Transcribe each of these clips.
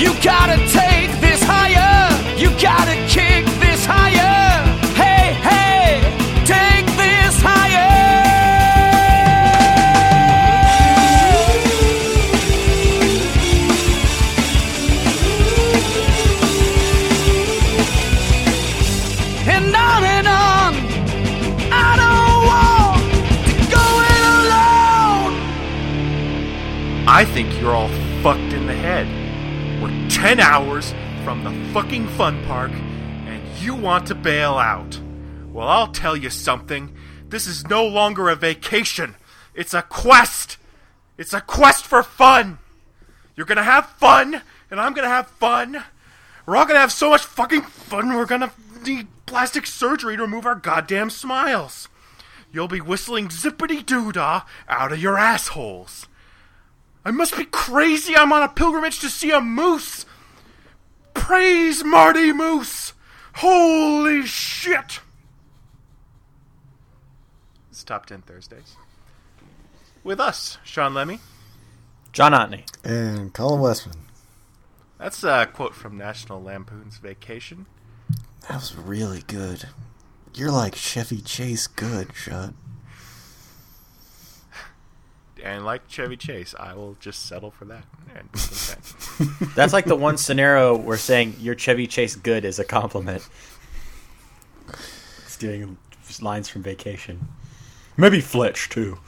You gotta take this higher. You gotta fucking fun park, and you want to bail out. Well, I'll tell you something. This is no longer a vacation. It's a quest. It's a quest for fun. You're gonna have fun, and I'm gonna have fun. We're all gonna have so much fucking fun, we're gonna need plastic surgery to remove our goddamn smiles. You'll be whistling zippity doo dah out of your assholes. I must be crazy. I'm on a pilgrimage to see a moose. Praise Marty Moose. Holy shit. It's Top 10 Thursdays. With us, Sean Lemmy. John Otney. And Colin Westman. That's a quote from National Lampoon's Vacation. That was really good. You're like Chevy Chase good, Shut. And like Chevy Chase, I will just settle for that and be content. That's like the one scenario where saying your Chevy Chase good is a compliment. Stealing lines from Vacation. Maybe Fletch too.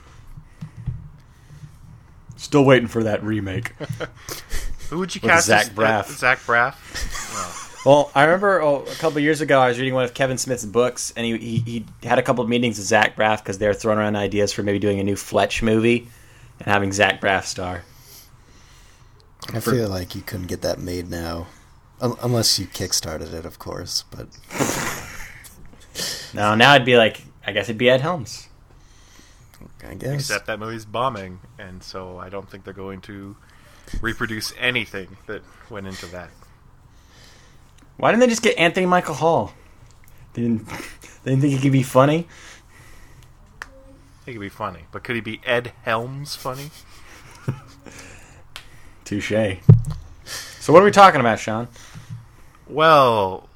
Still waiting for that remake. Who would you With cast? Zach as- Braff. uh, Zach Braff. Well, I remember oh, a couple of years ago I was reading one of Kevin Smith's books, and he he, he had a couple of meetings with Zach Braff because they were throwing around ideas for maybe doing a new Fletch movie and having Zach Braff star. I feel like you couldn't get that made now. Un- unless you kickstarted it, of course. But No, now it'd be like I guess it'd be Ed Helms. I guess. Except that movie's bombing, and so I don't think they're going to reproduce anything that went into that. Why didn't they just get Anthony Michael Hall? They didn't, they didn't think he could be funny. He could be funny, but could he be Ed Helms funny? Touche. So what are we talking about, Sean? Well,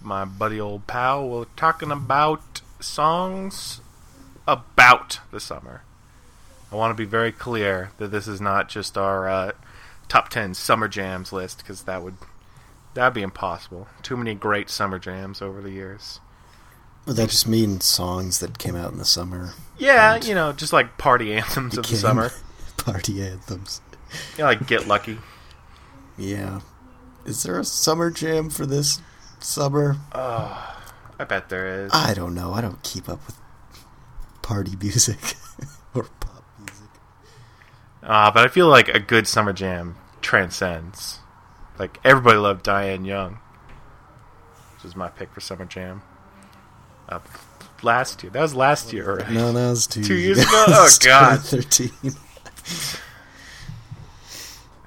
my buddy old pal, we're talking about songs about the summer. I want to be very clear that this is not just our uh, top ten summer jams list because that would that'd be impossible. Too many great summer jams over the years. Would that just mean songs that came out in the summer? Yeah, And you know, just like party anthems of the summer. Party anthems. Know, like Get Lucky. Yeah. Is there a summer jam for this summer? I bet there is. I don't know. I don't keep up with party music or pop music. Uh, but I feel like a good summer jam transcends. Like everybody loved Diane Young, which is my pick for summer jam. Uh, last year, that was last year, right? No, that was two, Two years ago? Oh, God. thirteen.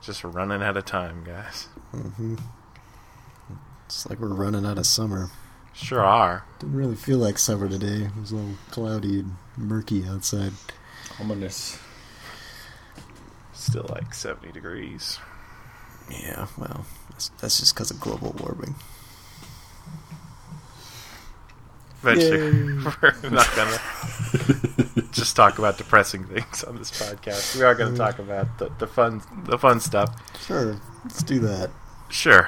Just running out of time, guys. Mm-hmm. It's like we're running out of summer. Sure are. Didn't really feel like summer today. It was a little cloudy and murky outside. Ominous. Still like seventy degrees. Yeah, well, that's, that's just because of global warming. Eventually, we're not gonna just talk about depressing things on this podcast. We are gonna talk about the, the fun, the fun stuff. Sure, let's do that. Sure.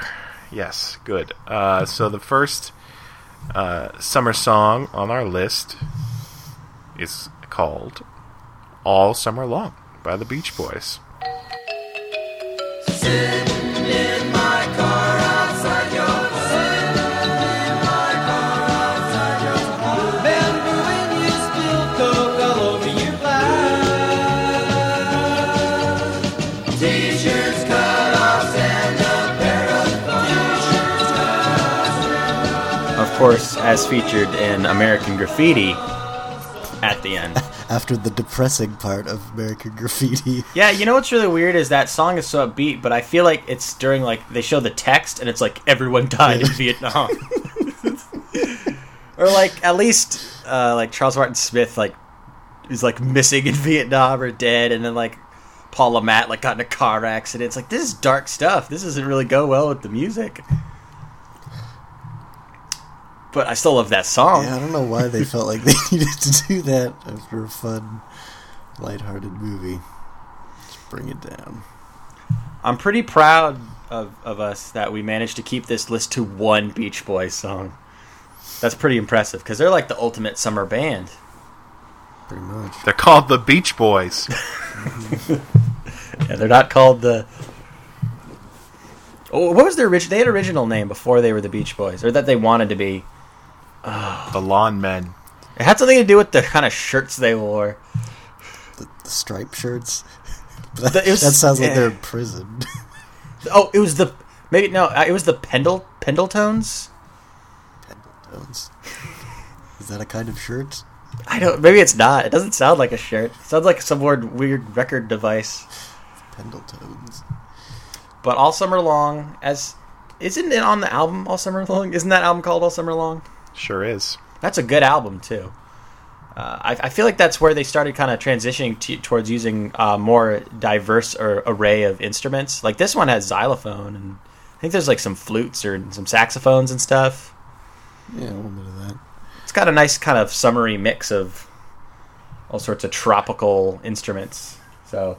Yes. Good. Uh, so the first uh, summer song on our list is called "All Summer Long" by the Beach Boys. Course, as featured in American Graffiti at the end. After the depressing part of American Graffiti. Yeah, you know what's really weird is that song is so upbeat, but I feel like it's during like they show the text and it's like everyone died in Vietnam. or like at least uh, like Charles Martin Smith like is like missing in Vietnam or dead and then like Paul Matt like got in a car accident. It's like this is dark stuff. This doesn't really go well with the music. But I still love that song. Yeah, I don't know why they felt like they needed to do that after a fun, lighthearted movie. Just bring it down. I'm pretty proud of, of us that we managed to keep this list to one Beach Boys song. That's pretty impressive because they're like the ultimate summer band. Pretty much. They're called the Beach Boys. Yeah, they're not called the. Oh, what was their original? They had original name before they were the Beach Boys, or that they wanted to be. the Lawn Men. It had something to do with the kind of shirts they wore. The, the striped shirts. But The- was- that sounds like they're in prison. Oh, it was the maybe no, uh, it was the Pendle Pendletones. Pendletons. Is that a kind of shirt? I don't. Maybe it's not. It doesn't sound like a shirt. It sounds like some weird weird record device. Pendletons. But all summer long, as isn't it on the album All Summer Long? Isn't that album called All Summer Long? Sure is. That's a good album too. Uh, I, I feel like that's where they started kind of transitioning to, towards using uh, more diverse or array of instruments. Like this one has xylophone, and I think there's like some flutes or some saxophones and stuff. Yeah, a little bit of that. It's got a nice kind of summery mix of all sorts of tropical instruments. So,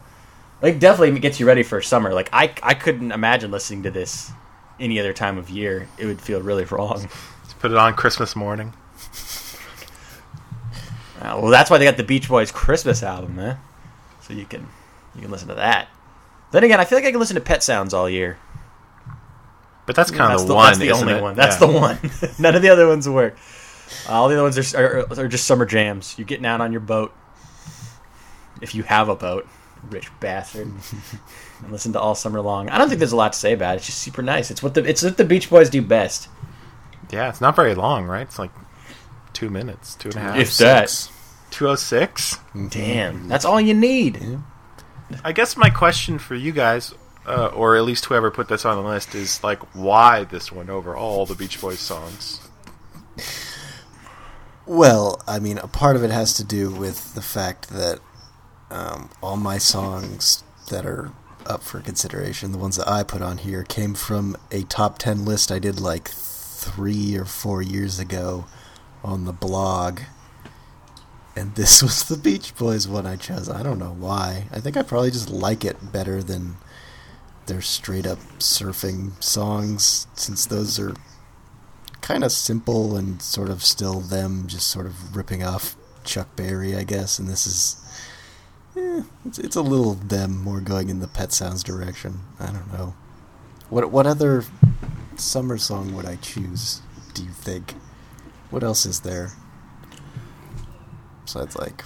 like, definitely gets you ready for summer. Like, I I couldn't imagine listening to this any other time of year. It would feel really wrong. Put it on Christmas morning. Uh, well, that's why they got the Beach Boys Christmas album, man. So you can you can listen to that. Then again, I feel like I can listen to Pet Sounds all year. But that's kind of the, the, one. that's the only it? one. That's Yeah. the one. None of the other ones work. All the other ones are, are, are just summer jams. You're getting out on your boat. If you have a boat, rich bastard, and listen to all summer long. I don't think there's a lot to say about it. It's just super nice. It's what the it's what the Beach Boys do best. Yeah, it's not very long, right? It's like two minutes, two and a half. If that. Six. 206. Damn, that's all you need. I guess my question for you guys, uh, or at least whoever put this on the list, is like, why this one over all the Beach Boys songs? Well, I mean, a part of it has to do with the fact that um, all my songs that are up for consideration, the ones that I put on here, came from a top 10 list I did like three or four years ago on the blog. And this was the Beach Boys one I chose. I don't know why. I think I probably just like it better than their straight up surfing songs, since those are kind of simple and sort of still them just sort of ripping off Chuck Berry, I guess. And this is, eh, it's, it's a little them more going in the Pet Sounds direction. I don't know. What what other summer song would I choose? Do you think? What else is there? So it's like,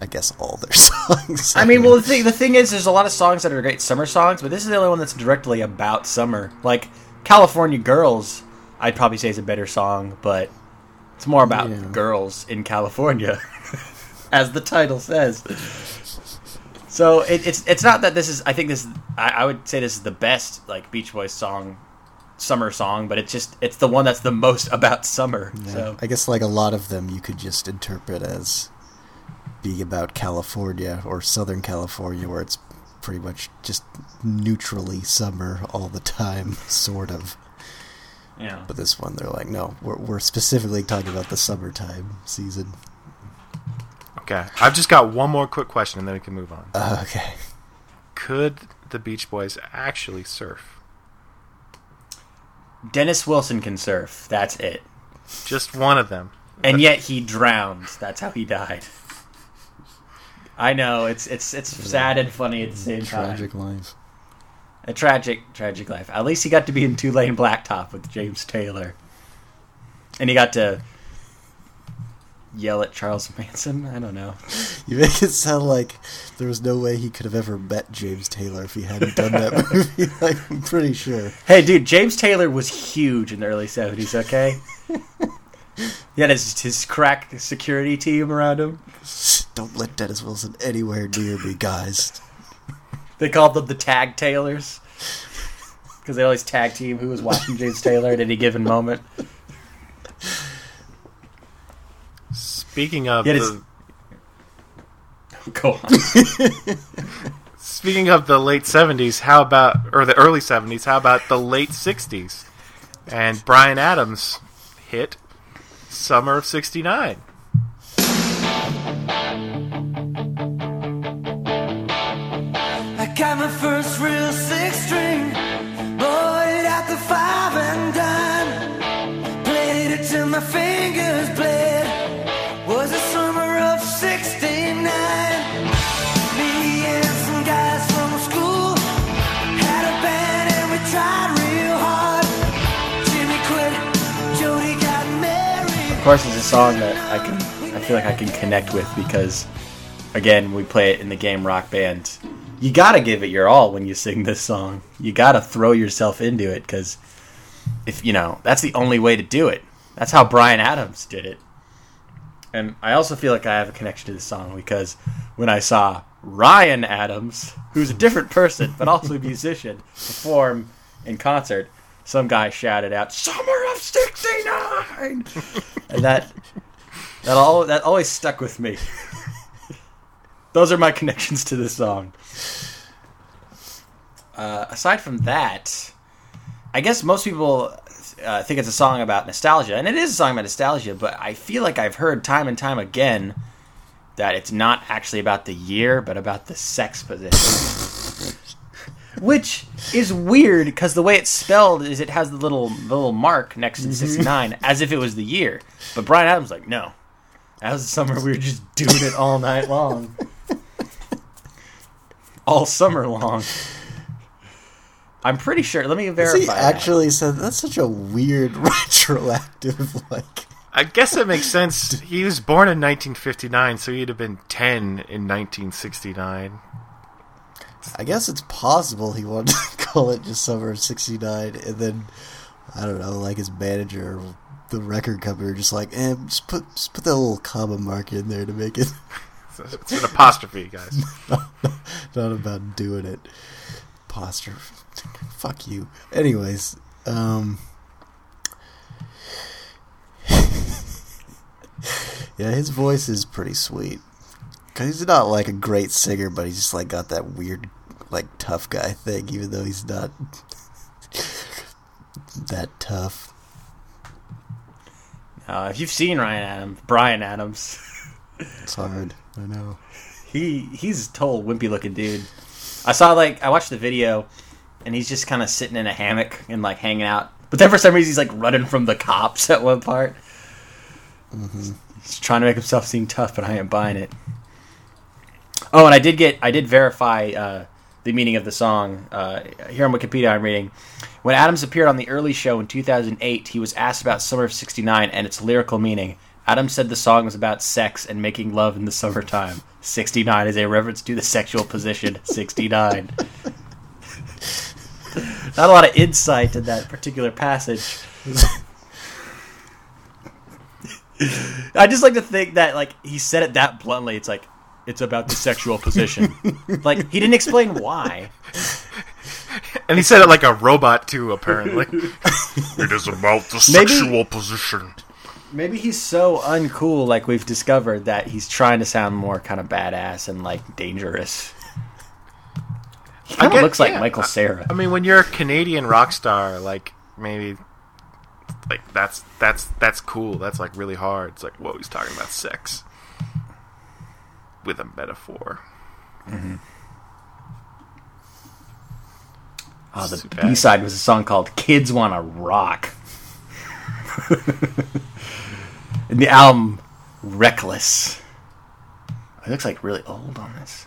I guess all their songs. I mean, well, the thing the thing is, there's a lot of songs that are great summer songs, but this is the only one that's directly about summer. Like California Girls, I'd probably say is a better song, but it's more about Yeah. girls in California, as the title says. So it, it's it's not that this is. I think this. I, I would say this is the best like Beach Boys song, summer song, but it's just it's the one that's the most about summer. Yeah. So I guess like a lot of them you could just interpret as being about California or Southern California where it's pretty much just neutrally summer all the time, sort of. yeah. But this one they're like, no, we're, we're specifically talking about the summertime season. Okay, I've just got one more quick question, and then we can move on. Uh, okay. Could the Beach Boys actually surf? Dennis Wilson can surf. That's it. Just one of them. and yet he drowned. That's how he died. I know it's it's it's sad and funny at the same Tragic time. life. A tragic, tragic life. At least he got to be in Two Lane Blacktop with James Taylor, and he got to yell at Charles Manson. I don't know. You make it sound like there was no way he could have ever met James Taylor if he hadn't done that movie. like, I'm pretty sure. Hey, dude, James Taylor was huge in the early seventies. Okay, he had his his crack security team around him. Don't let Dennis Wilson anywhere near me, guys. They called them the Tag Taylors because they always tag team who was watching James Taylor at any given moment. Speaking of Yeah, the, Go on. Speaking of the late '70s, how about or the early '70s? How about the late '60s? And Bryan Adams hit "Summer of '69." Course, it's a song that I can. I feel like I can connect with because, again, we play it in the game Rock Band. You gotta give it your all when you sing this song. You gotta throw yourself into it because, if you know, that's the only way to do it. That's how Bryan Adams did it. And I also feel like I have a connection to this song because when I saw Ryan Adams, who's a different person but also a musician, perform in concert, some guy shouted out "Summer of '69," and that that all that always stuck with me. Those are my connections to this song. Uh, aside from that, I guess most people uh, think it's a song about nostalgia, and it is a song about nostalgia. But I feel like I've heard time and time again that it's not actually about the year, but about the sex position. Which is weird because the way it's spelled is it has the little the little mark next to the 69 as if it was the year. But Bryan Adams like, no. That was the summer we were just doing it all night long. all summer long. I'm pretty sure. Let me verify. he that. actually said that's such a weird retroactive like. I guess it makes sense. He was born in 1959, so he'd have been 10 in 1969. I guess it's possible he wanted to call it just summer of '69, and then I don't know, like his manager, or the record company, just like, eh, just put just put that little comma mark in there to make it It's an apostrophe, guys. not about doing it. Apostrophe. Fuck you. Anyways, um. yeah, his voice is pretty sweet. Cause he's not like a great singer, but he's just like got that weird, like tough guy thing. Even though he's not that tough. Uh, if you've seen Ryan Adams, Bryan Adams, It's hard. I know. he he's a total wimpy looking dude. I saw like I watched the video, and he's just kind of sitting in a hammock and like hanging out. But then for some reason he's like running from the cops at one part. He's trying to make himself seem tough, but I ain't buying it. Oh, and I did get I did verify uh, the meaning of the song uh, here on Wikipedia. I'm reading. When Adams appeared on the early show in 2008, he was asked about Summer of '69 and its lyrical meaning. Adams said the song was about sex and making love in the summertime. 69 is a reference to the sexual position 69. Not a lot of insight in that particular passage. I just like to think that like he said it that bluntly. It's like it's about the sexual position. like he didn't explain why. And he said it like a robot, too, apparently. it is about the Maybe- sexual position. Maybe he's so uncool, like we've discovered, that he's trying to sound more kind of badass and like dangerous. He kind of get- looks like yeah, Michael I- Sarah. I mean, when you're a Canadian rock star, like, maybe. Like that's that's that's cool. That's like really hard. It's like whoa, he's talking about sex with a metaphor. Oh, the B side was a song called "Kids Wanna Rock," and the album "Reckless." It looks like really old on this.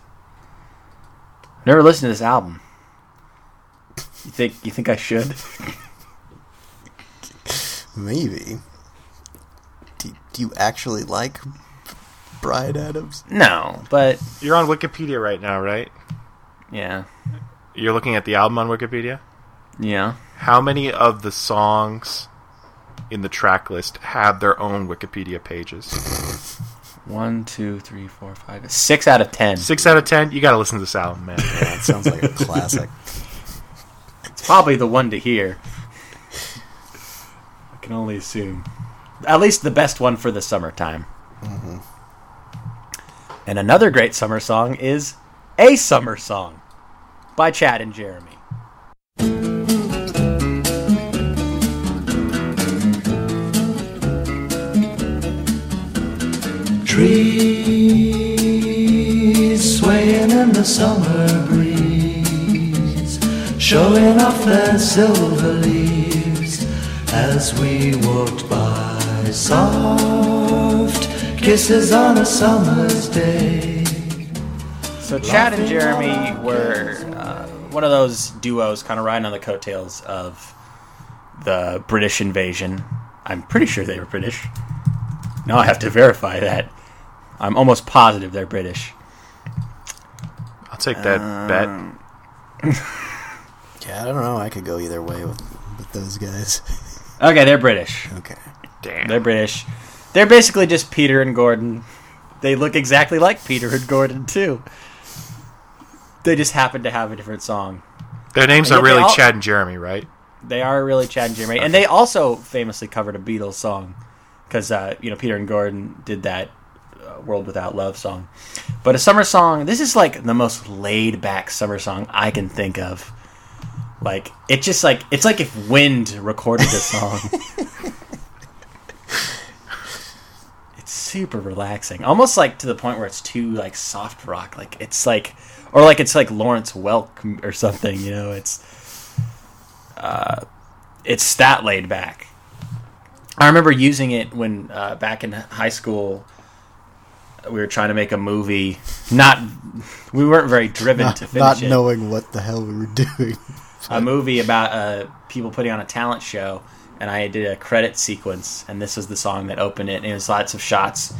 Never listened to this album. You think you think I should? Maybe. Do, do you actually like Bryan Adams? No, but You're on Wikipedia right now, right? yeah, You're looking at the album on Wikipedia. yeah. How many of the songs in the track list have their own Wikipedia pages? One, two, three, four, five, six out of ten. Six out of ten. You got to listen to this album, man. Yeah, it sounds like a classic. It's probably the one to hear. I can only assume. At least the best one for the summertime. Mm-hmm. And another great summer song is A Summer Song. by Chad and Jeremy. Trees swaying in the summer breeze, showing off their silver leaves as we walked by. Soft kisses on a summer's day. So Chad and Jeremy were uh, one of those duos, kind of riding on the coattails of the British invasion. I'm pretty sure they were British. Now I have to verify that. I'm almost positive they're British. I'll take that bet. Yeah, I don't know. I could go either way with, with those guys. Okay, they're British. okay. Damn. They're British. They're basically just Peter and Gordon. They look exactly like Peter and Gordon too. They just happen to have a different song. Their names And are really all- Chad and Jeremy, right? They are really Chad and Jeremy, and they also famously covered a Beatles song because uh, you know Peter and Gordon did that uh, "World Without Love" song. But a summer song. This is like the most laid back summer song I can think of. Like it just like it's like if Wind recorded this song. it's super relaxing, almost like to the point where it's too like soft rock. Like it's like, or like it's like Lawrence Welk or something. You know, it's it's that laid back. I remember using it when uh, back in high school we were trying to make a movie. Not we weren't very driven Not, to finish not it. knowing what the hell we were doing. a movie about uh, people putting on a talent show, and I did a credit sequence, and this was the song that opened it. And it was lots of shots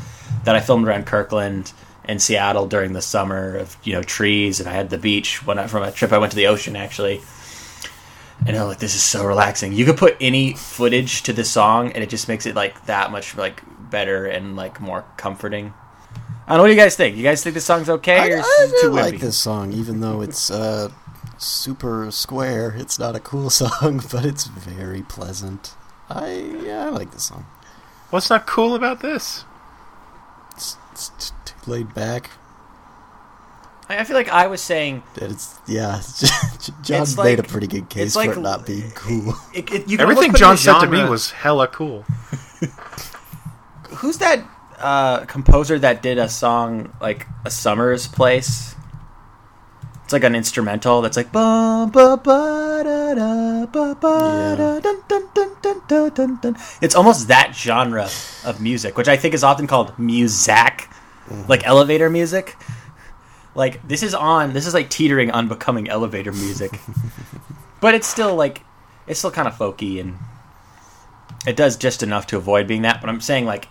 that I filmed around Kirkland and Seattle during the summer of you know trees, and I had the beach when I from a trip I went to the ocean actually. And I'm like, this is so relaxing. You could put any footage to this song, and it just makes it like that much like better and like more comforting. I don't know. What do you guys think? You guys think this song's okay, I, or I is it do too like this song, even though it's uh, super square. It's not a cool song, but it's very pleasant. I yeah, I like this song. What's not cool about this? It's, it's t- too laid back. I I feel like I was saying that it's yeah. It's, John It's made a pretty good case it's like for it not being cool. it, it, you Everything almost John in said to me was hella cool. who's that uh, composer that did a song like a summer's place it's like an instrumental that's like ba ba ba da da ba ba da dun dun dun dun dun dun dun. it's almost that genre of music which i think is often called muzak mm-hmm. like elevator music. Like this is on this is like teetering on becoming elevator music. But it's still like it's still kind of folky and it does just enough to avoid being that but i'm saying like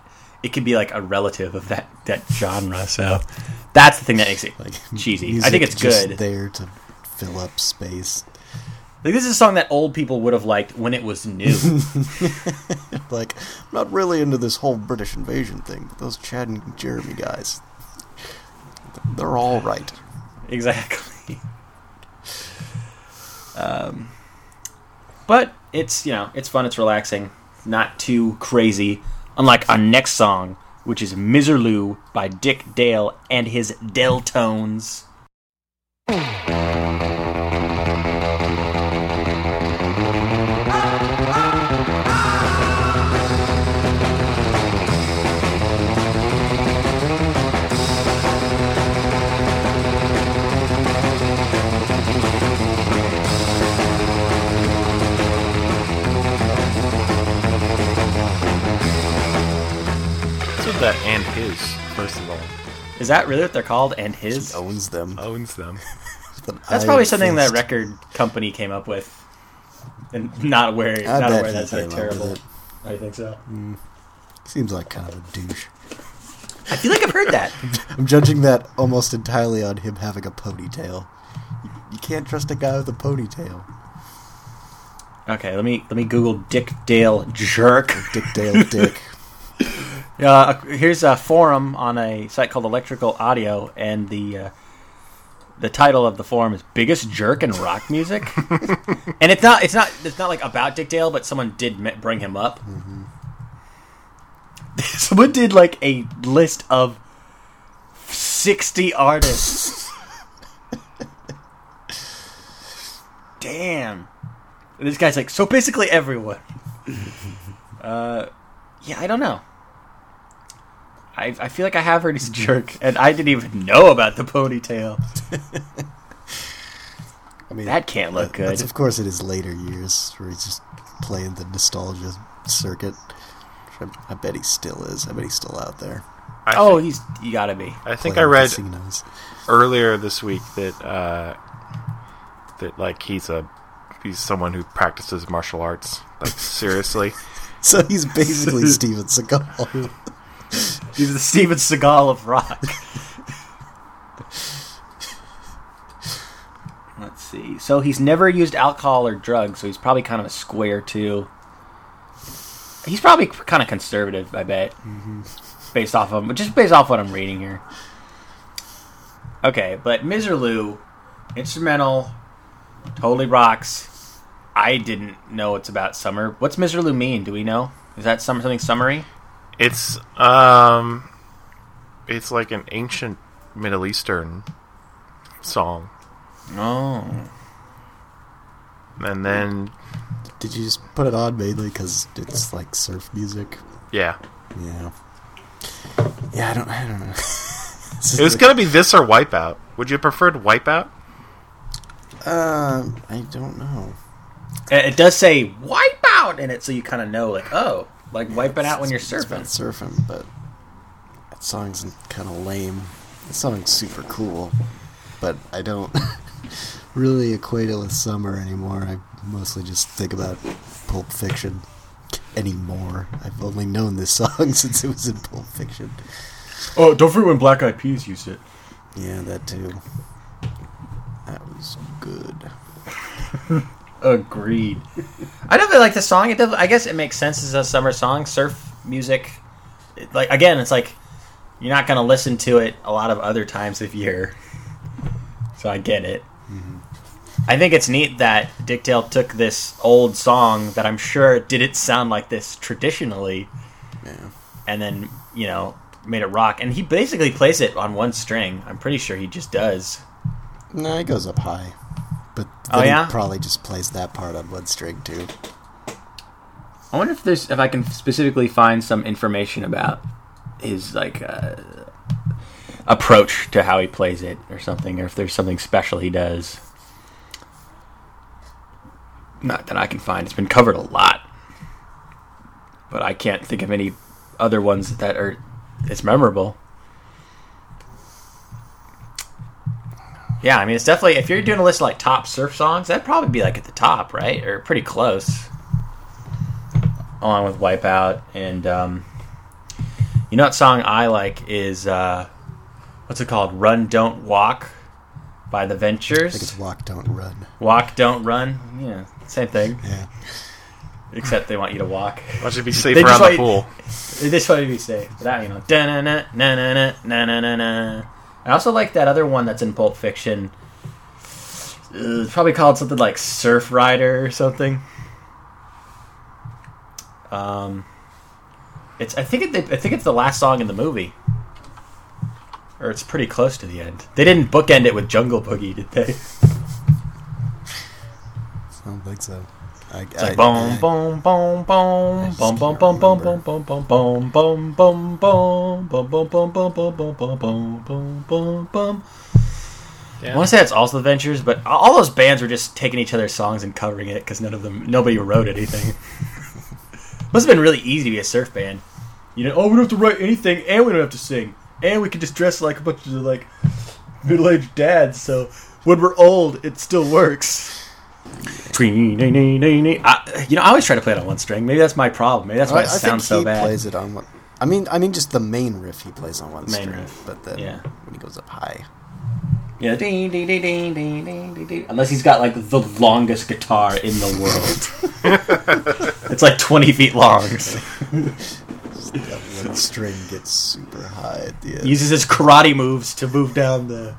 it could be like a relative of that that genre so that's the thing that makes it Like cheesy i think it's just good there to fill up space. like this is a song that old people would have liked when it was new Like I'm not really into this whole British invasion thing. But those Chad and Jeremy guys, they're all right. exactly um but it's you know it's fun it's relaxing not too crazy unlike our next song which is miserlou by dick dale and his deltones What's with that and his, first of all? is that really what they're called and his He owns them. Owns them. That's iron probably something that record company came up with, and not aware, I not bet aware he that's came like terrible. I think so. Hmm. Seems like kind of a douche. I feel like I've heard that. I'm judging that almost entirely on him having a ponytail. You, you can't trust a guy with a ponytail. okay, let me let me Google Dick Dale jerk. Dick Dale Dick. Uh, here's a forum on a site called Electrical Audio, and the uh, the title of the forum is "Biggest Jerk in Rock Music," and it's not it's not it's not like about Dick Dale, but someone did bring him up. someone did like a list of sixty artists. damn. And this guy's like, so basically everyone. uh, yeah, I don't know. I, I feel like I have heard he's a jerk, and I didn't even know about the ponytail. I mean, That can't look that- That's good. of course in his later years where he's just playing the nostalgia circuit. I, I bet he still is. I bet he's still out there. I Oh, thi- he's you gotta be. I think I read casinos. earlier this week that uh, that like he's a he's someone who practices martial arts like seriously. So he's basically Steven Seagal. He's the Steven Seagal of rock. Let's see. So he's never used alcohol or drugs, so he's probably kind of a square too. He's probably kind of conservative, I bet, mm-hmm. based off of him, just based off what I'm reading here. Okay, but Miserlou, instrumental, totally rocks. I didn't know it's about summer. What's Miserlou mean? Do we know? Is that some something summary? It's um, it's like an ancient Middle Eastern song, Oh. and then Did you just put it on mainly because it's like surf music? yeah, Yeah. Yeah, I don't. I don't know. it was gonna be this or Wipeout. Would you prefer preferred Wipeout? Um, I don't know. It it does say wipe out in it, so you kind of know, like, oh, like wipe it out when you're It's about surfing. surfing, but that song's kind of lame. The song's super cool, but I don't really equate it with summer anymore. I mostly just think about Pulp Fiction anymore. I've only known this song since it was in Pulp Fiction. Oh, don't forget when Black Eyed Peas used it. Yeah, that too. That was good. Agreed. I definitely like the song. It I guess it makes sense as a summer song. Surf music, it- like again, it's like you're not gonna listen to it a lot of other times of year. So I get it. Mm-hmm. I think it's neat that Dick Dale took this old song that I'm sure didn't sound like this traditionally, Yeah. and then you know made it rock. And he basically plays it on one string. I'm pretty sure he just does. No, it goes up high, but Oh, yeah? probably just plays that part on one string too. I wonder if there's if I can specifically find some information about his like uh, approach to how he plays it or something, or if there's something special he does. Not that I can find. It's been covered a lot, but I can't think of any other ones that are it's memorable. Yeah, I mean it's definitely if you're doing a list of like top surf songs, that'd probably be like at the top, right, or pretty close along with Wipeout. And um, you know what song I like is uh, what's it called? Run Don't Walk by the Ventures. I think it's Walk Don't Run. Walk Don't Run. Yeah, same thing. Yeah. Except they want you to walk. Why should be safe around the pool? They just want you to be safe. But that you know, na na na na na na na na na. I also like that other one that's in Pulp Fiction. It's probably called something like Surf Rider or something. Um, it's I think it, I think it's the last song in the movie, or it's pretty close to the end. They didn't bookend it with Jungle Boogie, did they? I don't think so. I, It's like boom, boom, boom, boom, just boom, boom, can't boom, boom, remember. boom, boom, boom, boom, boom, boom, boom, boom, boom, boom, boom, boom, boom, boom, boom, boom, boom. I want to say it's also the Ventures, but all those bands were just taking each other's songs and covering it because none of them, nobody wrote anything. Must have been really easy to be a surf band. You know, oh, we don't have to write anything, and we don't have to sing, and we can just dress like a bunch of like middle-aged dads. So when we're old, it still works. I, you know, I always try to play it on one string. Maybe that's my problem. Maybe that's why I, it sounds so bad. Plays it on one. I mean, I mean, just the main riff he plays on one main string, riff. but then yeah. when he goes up high, yeah, ding, ding, ding, ding, ding, ding, ding, unless he's got like the longest guitar in the world. it's like twenty feet long. that one string gets super high at the end. He uses his karate moves to move down the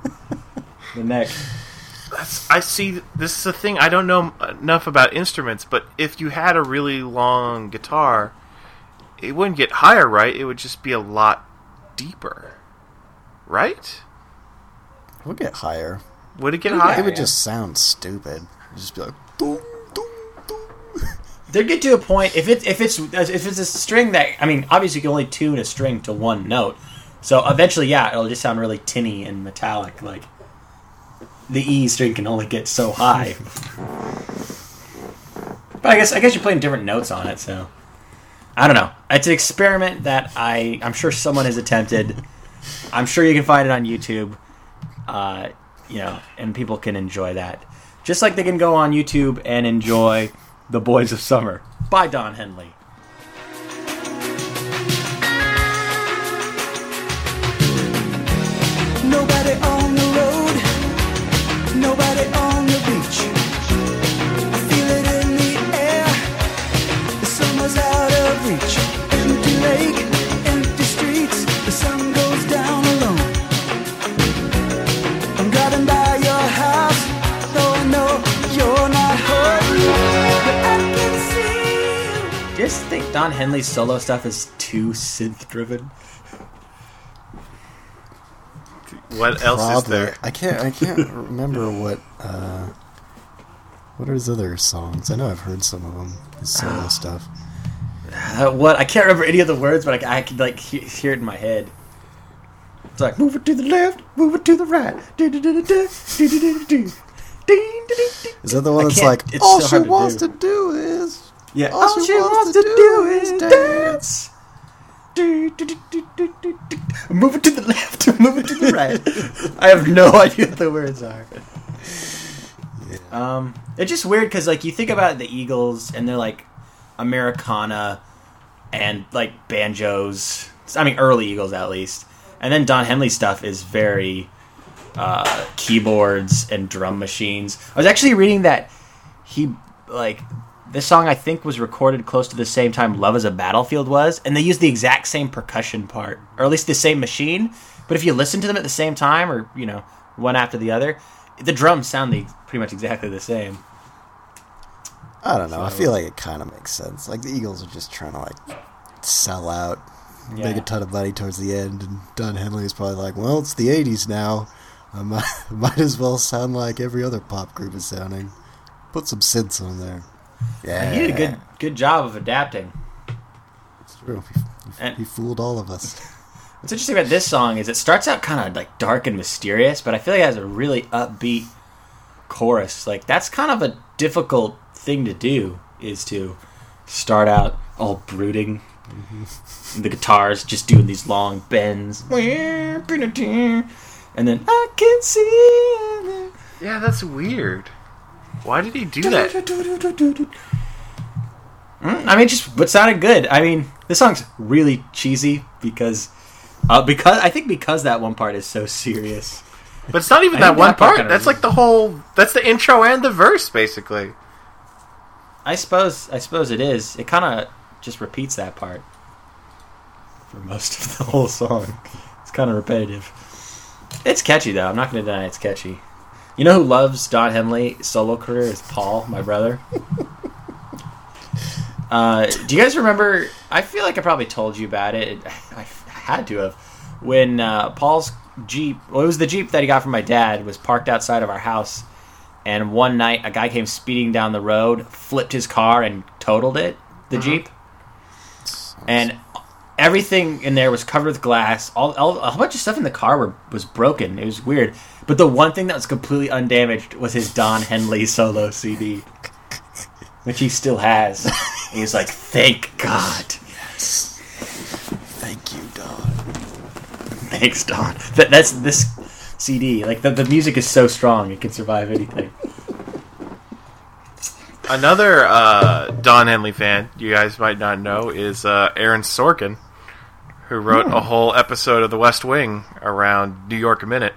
the neck. That's, I see. This is a thing. I don't know enough about instruments, but if you had a really long guitar, it wouldn't get higher, right? It would just be a lot deeper, right? It would get higher. Would it get Yeah, higher? it would just sound stupid. just be like, doom, doom, doom. They get to a point if it if it's if it's a string that I mean obviously you can only tune a string to one note, so eventually yeah it'll just sound really tinny and metallic like the E string can only get so high. but I guess I guess you're playing different notes on it, so I don't know. It's an experiment that I I'm sure someone has attempted. I'm sure you can find it on YouTube, uh, you know, and people can enjoy that. Just like they can go on YouTube and enjoy The Boys of Summer by Don Henley. Don Henley's solo stuff is too synth driven? What else is there? I can't. I can't remember what. Uh, what are his other songs? I know I've heard some of them. His solo stuff. Uh, what? I can't remember any of the words, but I, I can like he- hear it in my head. It's like move it to the left, move it to the right. Do-do-do-do-do, do-do-do-do-do. Ding, ding, ding, Is that the one that's like it's all she hard to wants do." to do is Yeah. All she wants to do is dance. Do, do, do. Move it to the left, move it to the right. I have no idea what the words are. Um, it's just weird because like you think about the Eagles and they're like Americana and like banjos. I mean, early Eagles at least, and then Don Henley stuff is very uh, keyboards and drum machines. I was actually reading that he like this song I think was recorded close to the same time Love is a Battlefield was, and they used the exact same percussion part, or at least the same machine. But if you listen to them at the same time, or you know, one after the other, the drums sound the, pretty much exactly the same. I don't know. I feel like it kind of makes sense. Like the Eagles are just trying to like sell out, make a ton of money towards the end, and Don Henley is probably like, "Well, it's the '80s now. I might, might as well sound like every other pop group is sounding. Put some synths on there." Yeah, He did a good good job of adapting. It's true. He, he- he fooled all of us. What's interesting about this song is it starts out kind of like dark and mysterious, but I feel like it has a really upbeat chorus. Like that's kind of a difficult thing to do is to start out all brooding. The guitars just doing these long bends. And then I can see Yeah, that's weird. Why did he do that? Mm, I mean, just what sounded good. I mean, this song's really cheesy because, uh, because I think because that one part is so serious. But it's not even I that one that part part. That's like the whole. That's the intro and the verse, basically. I suppose I suppose it is. It kind of just repeats that part for most of the whole song. It's kind of repetitive. It's catchy though. I'm not going to deny it's catchy. You know who loves Don Henley solo career is Paul, my brother. Uh, do you guys remember? I feel like I probably told you about it. I had to have when uh, Paul's Jeep. Well, it was the Jeep that he got from my dad. Was parked outside of our house, and one night a guy came speeding down the road, flipped his car, and totaled it. The Jeep, and everything in there was covered with glass. All, all a whole bunch of stuff in the car were, was broken. It was weird. But the one thing that was completely undamaged was his Don Henley solo CD, which he still has. And he's like, "Thank God, Thank you, Don. thanks Don." That, that's this CD. Like the, the music is so strong, it can survive anything. Another uh, Don Henley fan you guys might not know is uh, Aaron Sorkin, who wrote a whole episode of The West Wing around New York Minute,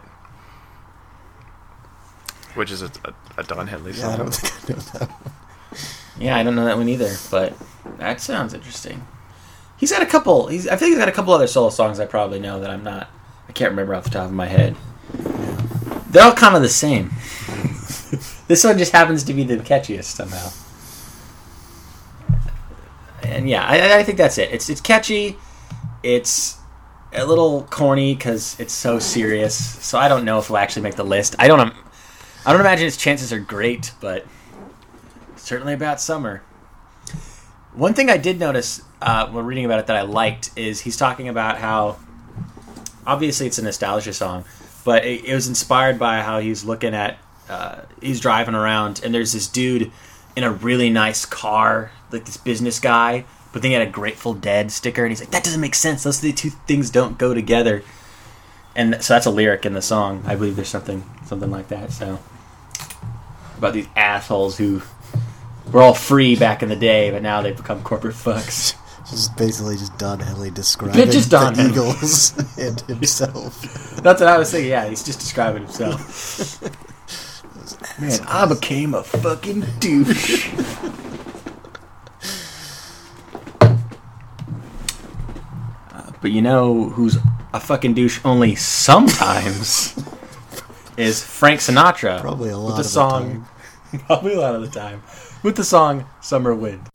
which is a, a, a Don Henley Yeah, I song. don't think I know that. One. Yeah, I don't know that one either, but that sounds interesting. He's got a couple. He's I think he's got a couple other solo songs I probably know that I'm not. I can't remember off the top of my head. They're all kind of the same. this one just happens to be the catchiest somehow. And yeah, I, I think that's it. It's it's catchy. It's a little corny because it's so serious. So I don't know if it'll actually make the list. I don't. I don't imagine its chances are great, but certainly about summer. One thing I did notice uh, when reading about it that I liked is he's talking about how obviously it's a nostalgia song, but it, it was inspired by how he's looking at uh, he's driving around and there's this dude in a really nice car, like this business guy, but then he had a Grateful Dead sticker, and he's like, that doesn't make sense. Those two things don't go together. And so that's a lyric in the song. I believe there's something something like that. So about these assholes who were all free back in the day, but now they've become corporate fucks. Just basically just Don Henley describing just Don the Henley. Eagles and himself. That's what I was thinking. Yeah, he's just describing himself. Man, I became a fucking douche. Uh, but you know who's a fucking douche only sometimes is Frank Sinatra. Probably a lot with the of the song. probably a lot of the time with the song "Summer Wind."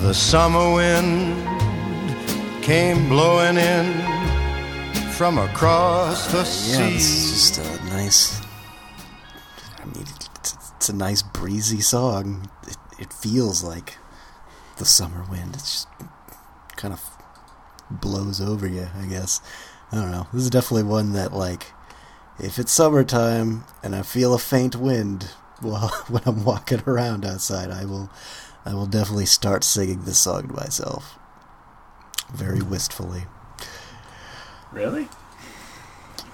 The summer wind came blowing in from across the sea. this is just a nice. I mean, it's, it's a nice breezy song. It, it feels like the summer wind. It's just kind of blows over you, I guess. I don't know. This is definitely one that, like, if it's summertime and I feel a faint wind while when I'm walking around outside, I will, I will definitely start singing this song to myself, very wistfully. Really?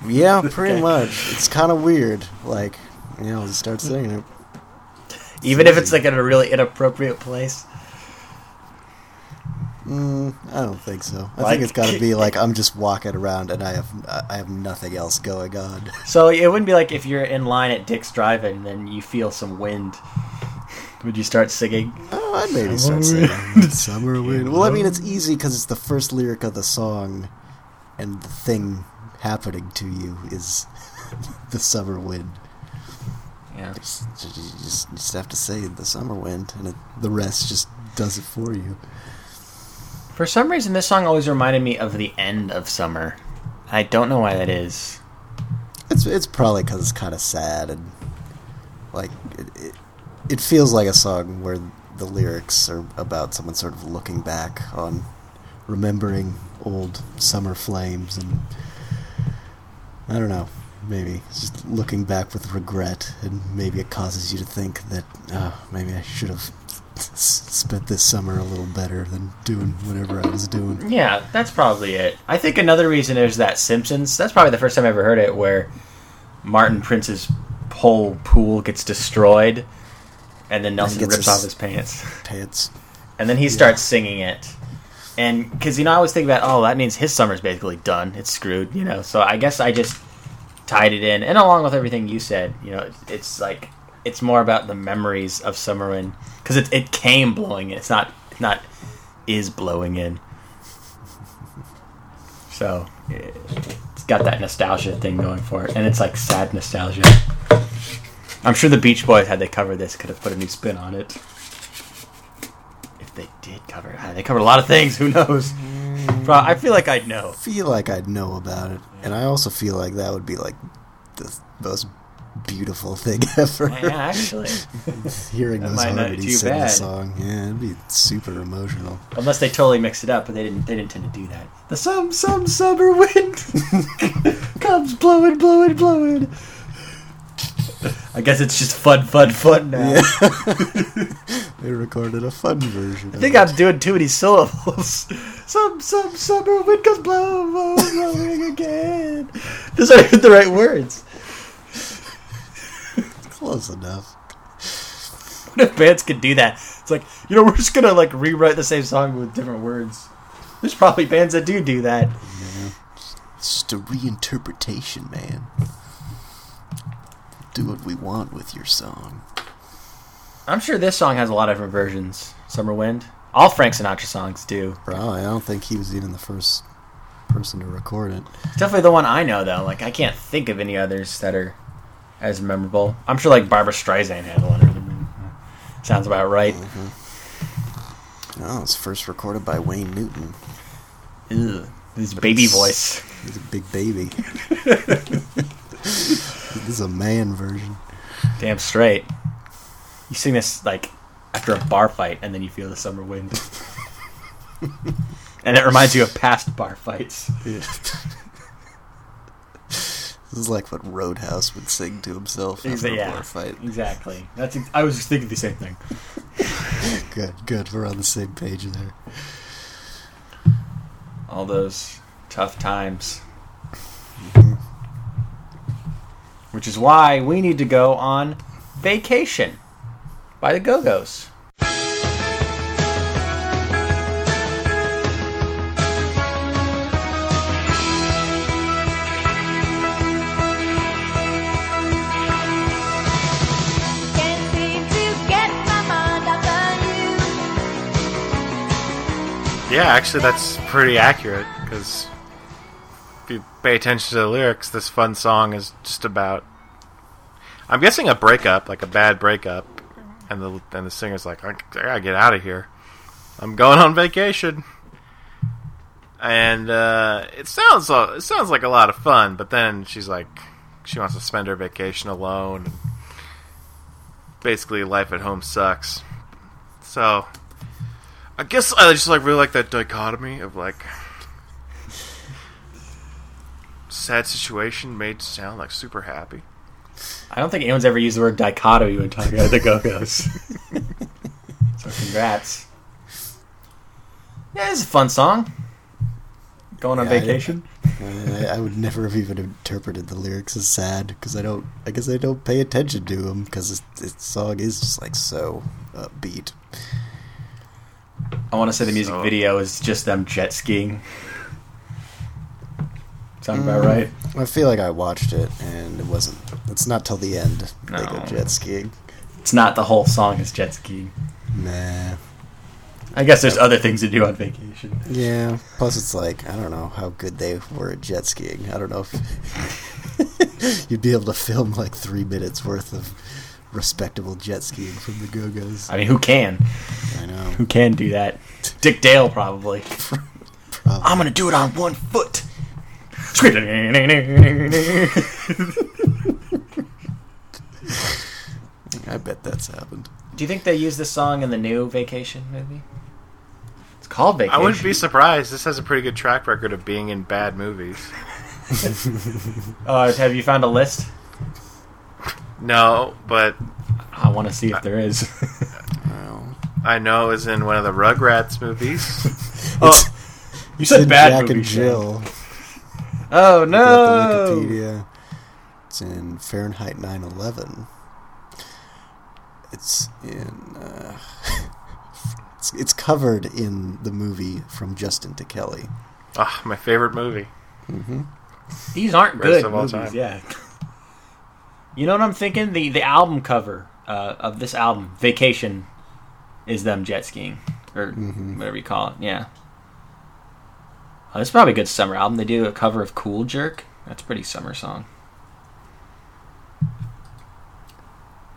Yeah, pretty Okay. much. It's kind of weird. Like, you know, just start singing it. Even if it's like in a really inappropriate place. Mm, I don't think so. I Like- think it's got to be like I'm just walking around and I have I have nothing else going on. So it wouldn't be like if you're in line at Dick's Drive-In and then you feel some wind. Would you start singing? Oh, I'd maybe start singing "Summer Wind." Well, I mean, it's easy because it's the first lyric of the song, and the thing happening to you is the summer wind. Yeah. Just, you just, you just have to say the summer wind, and it, the rest just does it for you. For some reason, this song always reminded me of the end of summer. I don't know why that is. It's it's probably because it's kind of sad and like it, it it feels like a song where the lyrics are about someone sort of looking back on remembering old summer flames and I don't know maybe just looking back with regret and maybe it causes you to think that oh, maybe I should have s- spent this summer a little better than doing whatever I was doing. Yeah, that's probably it. I think another reason is that Simpsons. That's probably the first time I ever heard it, where Martin Prince's whole pool gets destroyed, and then Nelson rips off his pants, Pants. and then he starts singing it. And because you know, I always think about, oh, that means his summer's basically done. It's screwed, you know. So I guess I just tied it in, and along with everything you said, you know, it's, it's like it's more about the memories of summer wind because it it came blowing in. It's not not is blowing in. So it's got that nostalgia thing going for it, and it's like sad nostalgia. I'm sure the Beach Boys, had they covered this, could have put a new spin on it. If they did cover it, Ah, they covered a lot of things. Who knows? Pro- I feel like I'd know. feel like I'd know about it, and I also feel like that would be like the most beautiful thing ever. Yeah, actually, Hearing That those might not be harmonies too sing the bad. song, yeah, it'd be super emotional. unless they totally mixed it up, but they didn't. They didn't intend to do that. The some some summer wind comes blowing, blowing, blowing. I guess it's just fun, fun, fun now. They recorded a fun version. I think I'm doing too many syllables. Some some summer wind comes blowing, blowing, again. Those aren't even the right words. close enough. What if bands could do that? It's like you know we're just gonna like rewrite the same song with different words. There's probably bands that do do that. It's just a reinterpretation, man. Do what we want with your song. I'm sure this song has a lot of different versions. Summer Wind. All Frank Sinatra songs do. Probably. I don't think he was even the first person to record it. It's definitely the one I know though. Like I can't think of any others that are as memorable. I'm sure like Barbra Streisand had one. Sounds about right. Mm-hmm. Oh, it's first recorded by Wayne Newton. Ew. His baby voice. He's a big baby. this is a man version. Damn straight. You sing this like after a bar fight, and then you feel the summer wind, and it reminds you of past bar fights. This is like what Roadhouse would sing to himself after a bar fight. exactly. That's. ex- I was just thinking the same thing. Good, good. We're on the same page there. All those tough times. Which is why we need to go on vacation by the Go Go's. Yeah, actually, that's pretty accurate because pay attention to the lyrics, this fun song is just about. I'm guessing a breakup, like a bad breakup, and the and the singer's like, I, I gotta get out of here. I'm going on vacation, and uh, it sounds uh, it sounds like a lot of fun. But then she's like, she wants to spend her vacation alone. And basically, life at home sucks. So I guess I just like really like that dichotomy of like sad situation made sound like super happy. I don't think anyone's ever used the word dichotomy when talking about the Go Go's. so congrats. Yeah, it's a fun song. Going on Yeah, vacation. I, I would never have even interpreted the lyrics as sad because I don't. I guess I don't pay attention to them because this, this song is just like so upbeat. I want to say the music So- video is just them jet skiing. Sound about right? Mm. I feel like I watched it and it wasn't. It's not till the end they go jet skiing. It's not the whole song is jet skiing. Nah. I guess there's other things to do on vacation. Yeah. Plus, it's like I don't know how good they were at jet skiing. I don't know if you'd be able to film like three minutes worth of respectable jet skiing from the Go Go's. I mean, who can? I know. Who can do that? Dick Dale probably. I'm gonna do it on one foot. I bet that's happened. Do you think they use this song in the new Vacation movie? It's called Vacation. I wouldn't be surprised. This has a pretty good track record of being in bad movies. Uh, have you found a list? No, but I want to see if there is. I know it was in one of the Rugrats movies. oh, you said bad Jack movie, and Jill. Oh no! Wikipedia. It's in Fahrenheit 9/11. It's in. Uh, it's, it's covered in the movie from Justin to Kelly. Ah, my favorite movie. These aren't Greatest good of all movies. time. Yeah. You know what I'm thinking? The the album cover uh, of this album, Vacation, is them jet skiing or whatever you call it. Yeah. This is probably a good summer album. They do a cover of Cool Jerk. That's a pretty summer song.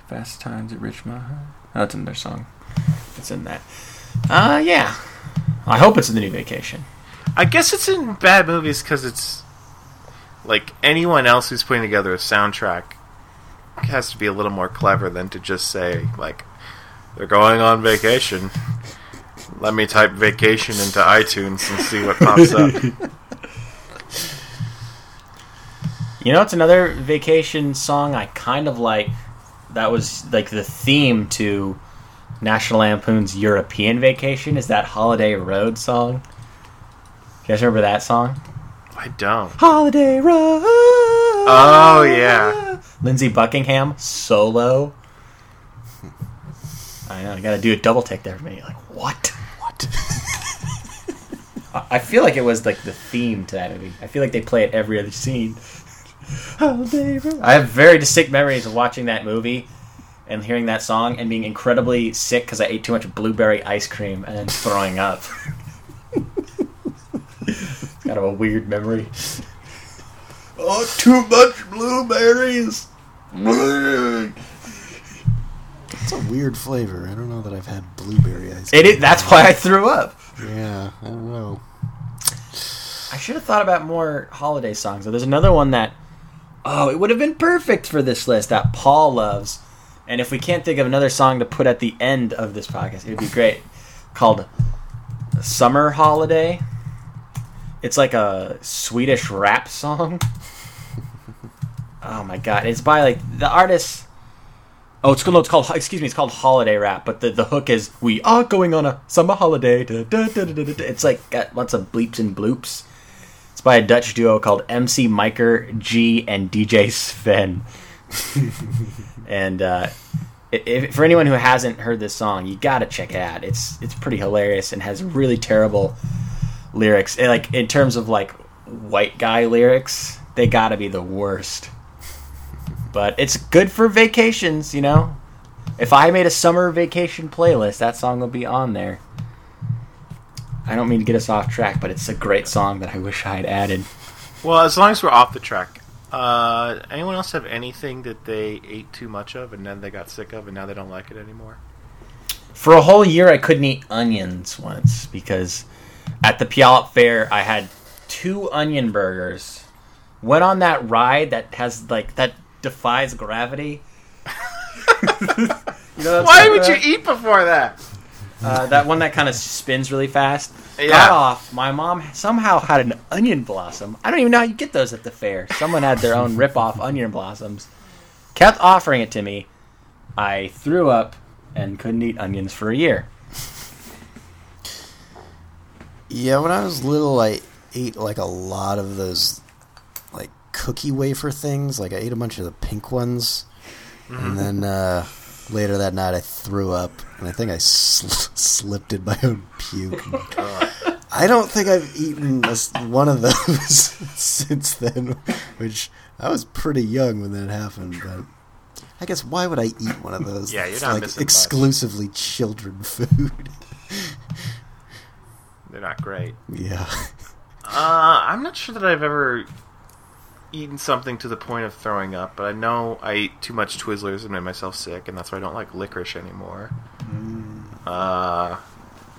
Fast Times at Ridgemont. Oh, that's in their song. It's in that. Uh, yeah. I hope it's in the new Vacation. I guess it's in bad movies because it's like anyone else who's putting together a soundtrack has to be a little more clever than to just say like they're going on vacation. Let me type vacation into iTunes and see what pops up. You know, it's another vacation song I kind of like. That was like the theme to National Lampoon's European Vacation. Is that Holiday Road song? You guys remember that song? I don't. Holiday Road. Oh yeah. Lindsey Buckingham solo. I know. I got to do a double take there for me. Like what? What? I- feel like it was like the theme to that movie. I feel like they play it every other scene. Oh, Road. I have very distinct memories of watching that movie and hearing that song and being incredibly sick because I ate too much blueberry ice cream and then throwing up. it's Kind of a weird memory. Oh, too much blueberries. It's a weird flavor. I don't know that I've had blueberry ice. It is, that's why I threw up. Yeah, I don't know. I should have thought about more holiday songs. There's another one that, oh, it would have been perfect for this list that Paul loves. And if we can't think of another song to put at the end of this podcast, it would be great. Called Summer Holiday. It's like a Swedish rap song. Oh my god! It's by like the artist. Oh, it's, no, it's called. Excuse me, it's called Holiday Rap. But the, the hook is "We are going on a summer holiday." Da, da, da. It's like got lots of bleeps and bloops. It's by a Dutch duo called MC Miker G and DJ Sven. and uh, if, for anyone who hasn't heard this song, you gotta check it out. It's it's pretty hilarious and has really terrible lyrics. And, like in terms of like white guy lyrics, they gotta be the worst. But it's good for vacations, you know. If I made a summer vacation playlist, that song will be on there. I don't mean to get us off track, but it's a great song that I wish I had added. Well, as long as we're off the track, uh, anyone else have anything that they ate too much of and then they got sick of and now they don't like it anymore? For a whole year, I couldn't eat onions once because at the Puyallup Fair, I had two onion burgers. Went on that ride that has like that defies gravity. you know, Why would you eat before that? Uh, that one that kind of spins really fast. Yeah. Got off. My mom somehow had an onion blossom. I don't even know how you get those at the fair. Someone had their own rip-off onion blossoms. Kept offering it to me. I threw up and couldn't eat onions for a year. Yeah, when I was little, I ate like a lot of those like cookie wafer things. Like I ate a bunch of the pink ones, and then uh, later that night I threw up, and I think I sl- slipped in my own puke. I don't think I've eaten a one of those since then, which I was pretty young when that happened. But I guess why would I eat one of those? Yeah, you're not like missing much. exclusively children food. They're not great. yeah. Uh, I'm not sure that I've ever eaten something to the point of throwing up, but I know I ate too much Twizzlers and made myself sick, and that's why I don't like licorice anymore. Uh,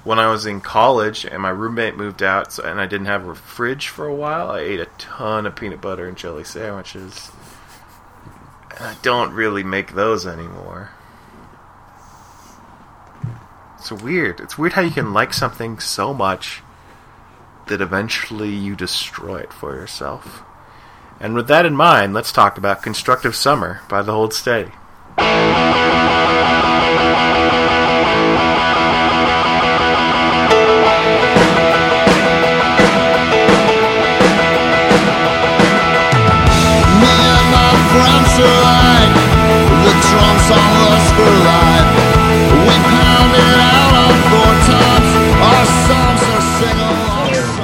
when I was in college and my roommate moved out, so, and I didn't have a fridge for a while, I ate a ton of peanut butter and jelly sandwiches. And I don't really make those anymore. It's weird. It's weird how you can like something so much that eventually you destroy it for yourself. And with that in mind, let's talk about Constructive Summer by The Hold Steady. Me and my friends are like the drums on Lust for Life. We pound it out on four times. Our songs are sing.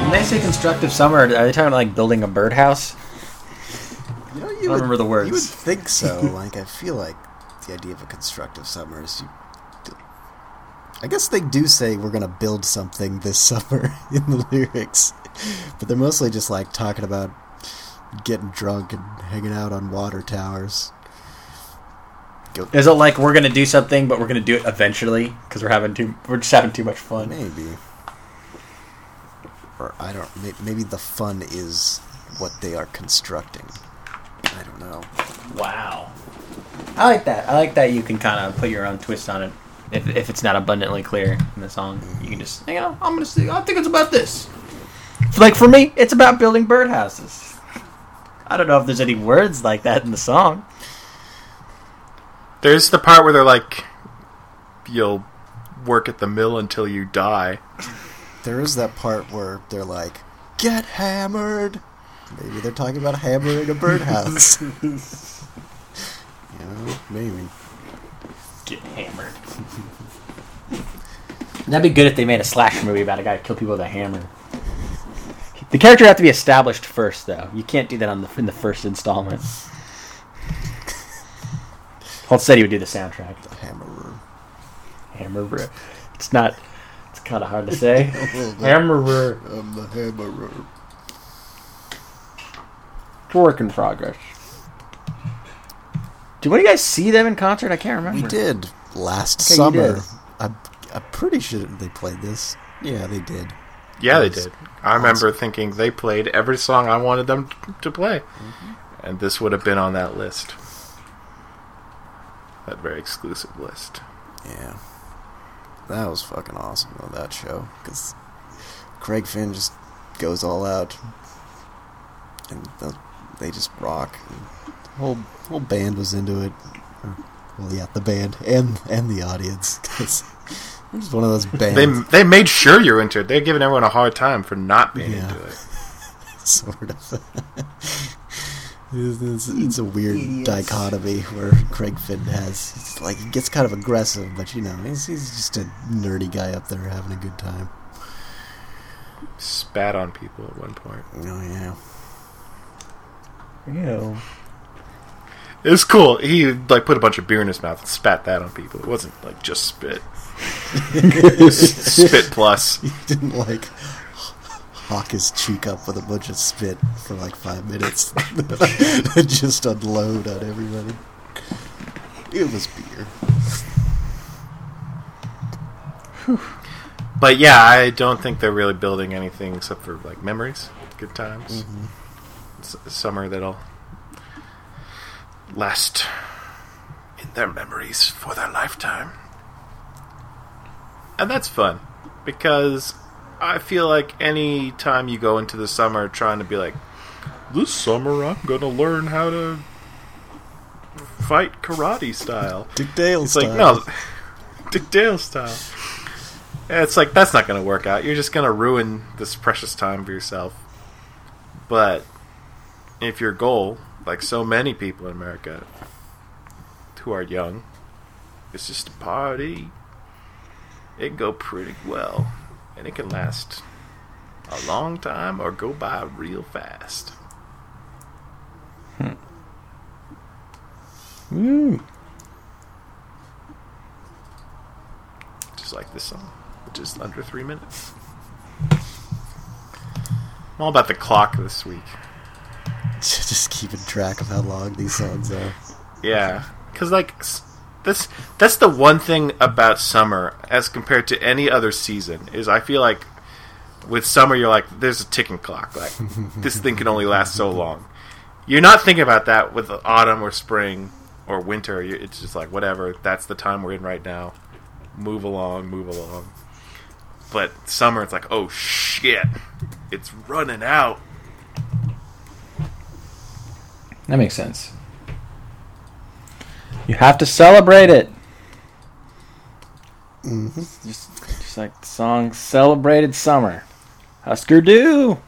When they say constructive summer, are they talking about like building a birdhouse? Don't remember the words. You would think so. like, I feel like the idea of a constructive summer is you. I guess they do say we're gonna build something this summer in the lyrics, but they're mostly just like talking about getting drunk and hanging out on water towers. Go, Is it like we're gonna do something, but we're gonna do it eventually because we're having too, we're just having too much fun? maybe, or I don't. Maybe the fun is what they are constructing. I don't know. Wow. I like that. I like that you can kind of put your own twist on it. If, if it's not abundantly clear in the song, you can just, you know, I'm gonna see. I think it's about this. Like for me, it's about building birdhouses. I don't know if there's any words like that in the song. There's the part where they're like, you'll work at the mill until you die. There is that part where they're like, "Get hammered." Maybe they're talking about hammering a birdhouse. you know, maybe. Get hammered. That'd be good if they made a slasher movie about a guy who killed people with a hammer. The character would have to be established first, though. You can't do that on the in the first installment. Holt said he would do the soundtrack. Hammerer. Hammerer. It's not. It's kind of hard to say. Hammerer. I'm the hammerer. Work in progress. Did one of you guys see them in concert? I can't remember. We did last Okay, summer. did. I'm, I'm pretty sure they played this. Yeah, they did. Yeah, they did. I remember thinking they played every song I wanted them to play, Mm-hmm. and this would have been on that list. That very exclusive list. Yeah. That was fucking awesome, though, that show. Because Craig Finn just goes all out. And the, they just rock. The whole, whole band was into it. Well, yeah, the band and and the audience. Because it was one of those bands. They they made sure you're into it. They're giving everyone a hard time for not being Yeah. into it. sort of. it's, it's, it's a weird dichotomy where Craig Finn has. It's like he gets kind of aggressive, but you know, he's, he's just a nerdy guy up there having a good time. Spat on people at one point. Oh yeah. Ew. It was cool. He like put a bunch of beer in his mouth and spat that on people. It wasn't like just spit. Spit plus. He didn't like hawk his cheek up with a bunch of spit for like five minutes. just unload on everybody. It was beer. But yeah, I don't think they're really building anything except for like memories, good times, S- summer that'll last in their memories for their lifetime, and that's fun because I feel like any time you go into the summer trying to be like, this summer I'm gonna learn how to fight karate style. Dick Dale It's style. like no, Dick Dale style. And It's like that's not going to work out. You're just going to ruin this precious time for yourself. But if your goal, like so many people in America who are young, is just to party, it can go pretty well, and it can last a long time or go by real fast. Hmm. Woo. Just like this song, which is under three minutes. I'm all about the clock this week. just keeping track of how long these songs are. Yeah, because like s- this, that's the one thing about summer as compared to any other season is I feel like with summer you're like there's a ticking clock. Like this thing can only last so long. You're not thinking about that with autumn or spring or winter. It's just like whatever. That's the time we're in right now. Move along, move along. But summer, it's like oh shit, it's running out. That makes sense. You have to celebrate it. Mm-hmm. Just, just like the song "Celebrated Summer." Husker Du.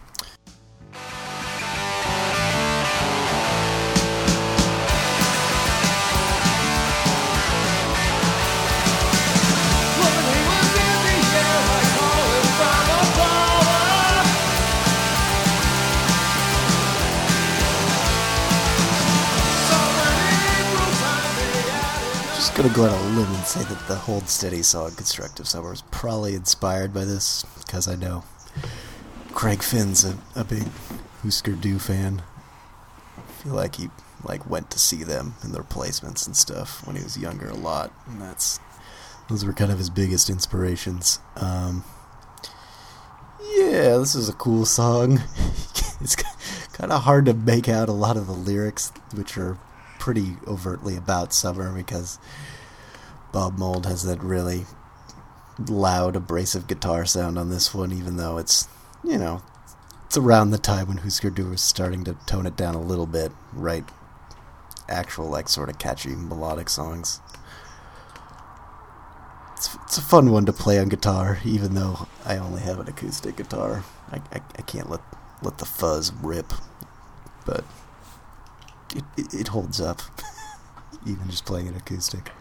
Just gonna go out on a limb and say that the Hold Steady song "Constructive Summer" is probably inspired by this because I know Craig Finn's a, a big Husker Du fan. I feel like he like went to see them in their placements and stuff when he was younger a lot, and that's those were kind of his biggest inspirations. Um, yeah, this is a cool song. it's kind of hard to make out a lot of the lyrics, which are pretty overtly about summer because Bob Mould has that really loud, abrasive guitar sound on this one, even though it's, you know, it's around the time when Husker Du was starting to tone it down a little bit, write actual, like, sort of catchy melodic songs. It's, it's a fun one to play on guitar, even though I only have an acoustic guitar. I, I, I can't let let the fuzz rip, but it, it, it holds up, even just playing an acoustic.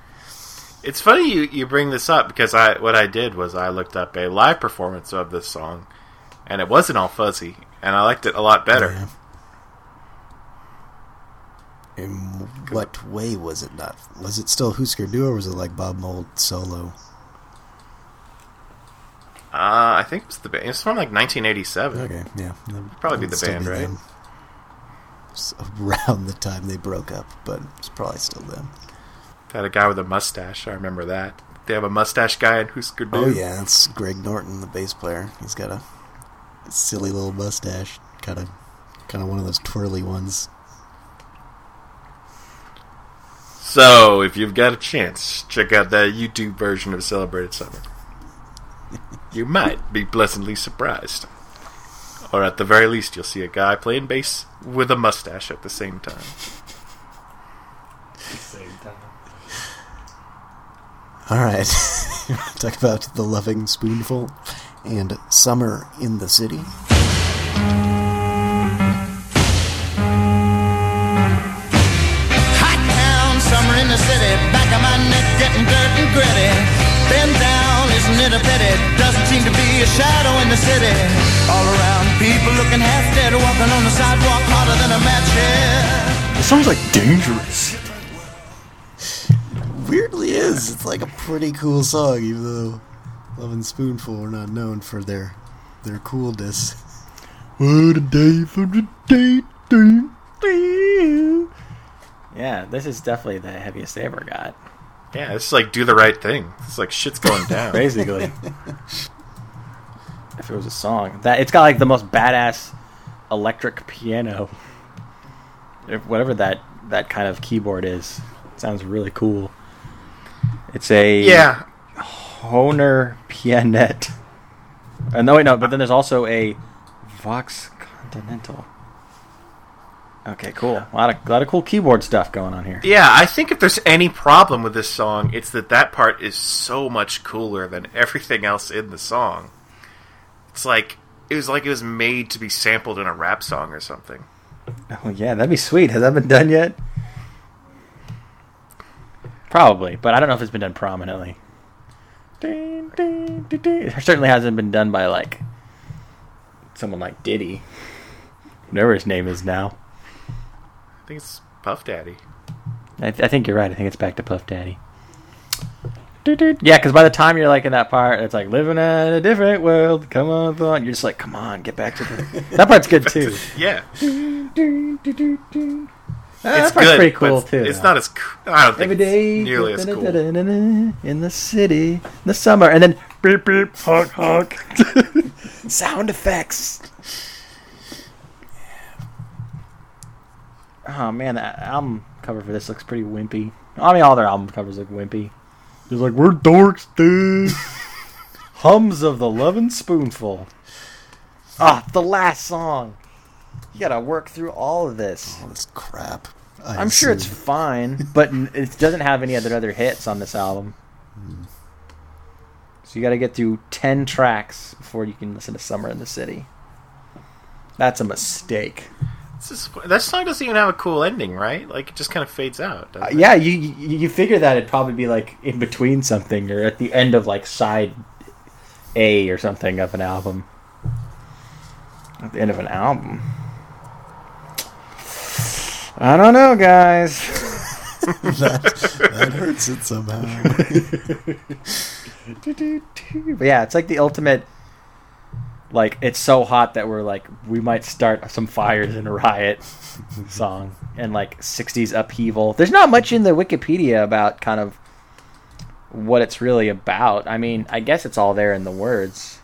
It's funny you, you bring this up because I what I did was I looked up a live performance of this song, and it wasn't all fuzzy, and I liked it a lot better. Yeah. In what way was it not? Was it still Husker Du, or was it like Bob Mould solo? Uh, I think it was the band. It's from like 1987. Okay, yeah, would Probably be the band, right? them. around the time they broke up, but it's probably still them. Had a guy with a mustache. I remember that. They have a mustache guy in Husker Du. Oh yeah, it's Greg Norton, the bass player. He's got a silly little mustache, kind of, kind of one of those twirly ones. So, if you've got a chance, check out that YouTube version of Celebrated Summer. you might be pleasantly surprised. Or at the very least, you'll see a guy playing bass with a mustache at the same time. All right, talk about the Lovin' Spoonful and summer in the city. Hot town, summer in the city. Back of my neck getting dirt and gritty. Bend down, isn't it a pity? Doesn't seem to be a shadow in the city. All around, people looking half dead, walking on the sidewalk harder than a match head. This song's like dangerous. Weirdly is. It's like a pretty cool song, even though Lovin' Spoonful are not known for their their coolness. What a day for the day. day, day. Yeah, this is definitely the heaviest they ever got. Yeah, it's like do the right thing. It's like shit's going down. Basically. if it was a song. That it's got like the most badass electric piano. If whatever that that kind of keyboard is. It sounds really cool. It's a Yeah, Hohner Pianet. Uh, no, wait, no, but then there's also a Vox Continental. Okay, cool. A lot of, lot of cool keyboard stuff going on here. Yeah, I think if there's any problem with this song, it's that that part is so much cooler than everything else in the song. It's like it was like it was made to be sampled in a rap song or something. Oh, yeah, that'd be sweet. Has that been done yet? Probably, but I don't know if it's been done prominently. It certainly hasn't been done by, like, someone like Diddy. Whatever his name is now. I think it's Puff Daddy. I, th- I think you're right. I think it's back to Puff Daddy. Yeah, because by the time you're like in that part, it's like living in a different world. Come on, on. You're just like, come on, get back to the. that part's good too. Yeah, it's good. pretty cool too. It's though. not as. I don't think Every day, it's nearly as cool. in the city, in the summer, and then beep beep honk honk, sound effects. Oh man, the album cover for this looks pretty wimpy. I mean, all their album covers look wimpy. It's like we're dorks, dude. Hums of the Lovin' Spoonful. Ah, the last song. You gotta work through all of this. All this crap. I I'm sure it's fine, but it doesn't have any other other hits on this album. So you got to get through ten tracks before you can listen to "Summer in the City." That's a mistake. This is- that song doesn't even have a cool ending, right? Like it just kind of fades out. Uh, it? yeah, you you you figure that it'd probably be like in between something or at the end of like side A or something of an album. At the end of an album. I don't know, guys. that hurts it somehow. But yeah, it's like the ultimate. Like it's so hot that we're like we might start some fires in a riot song and like '60s upheaval. There's not much in the Wikipedia about kind of what it's really about. I mean, I guess it's all there in the words.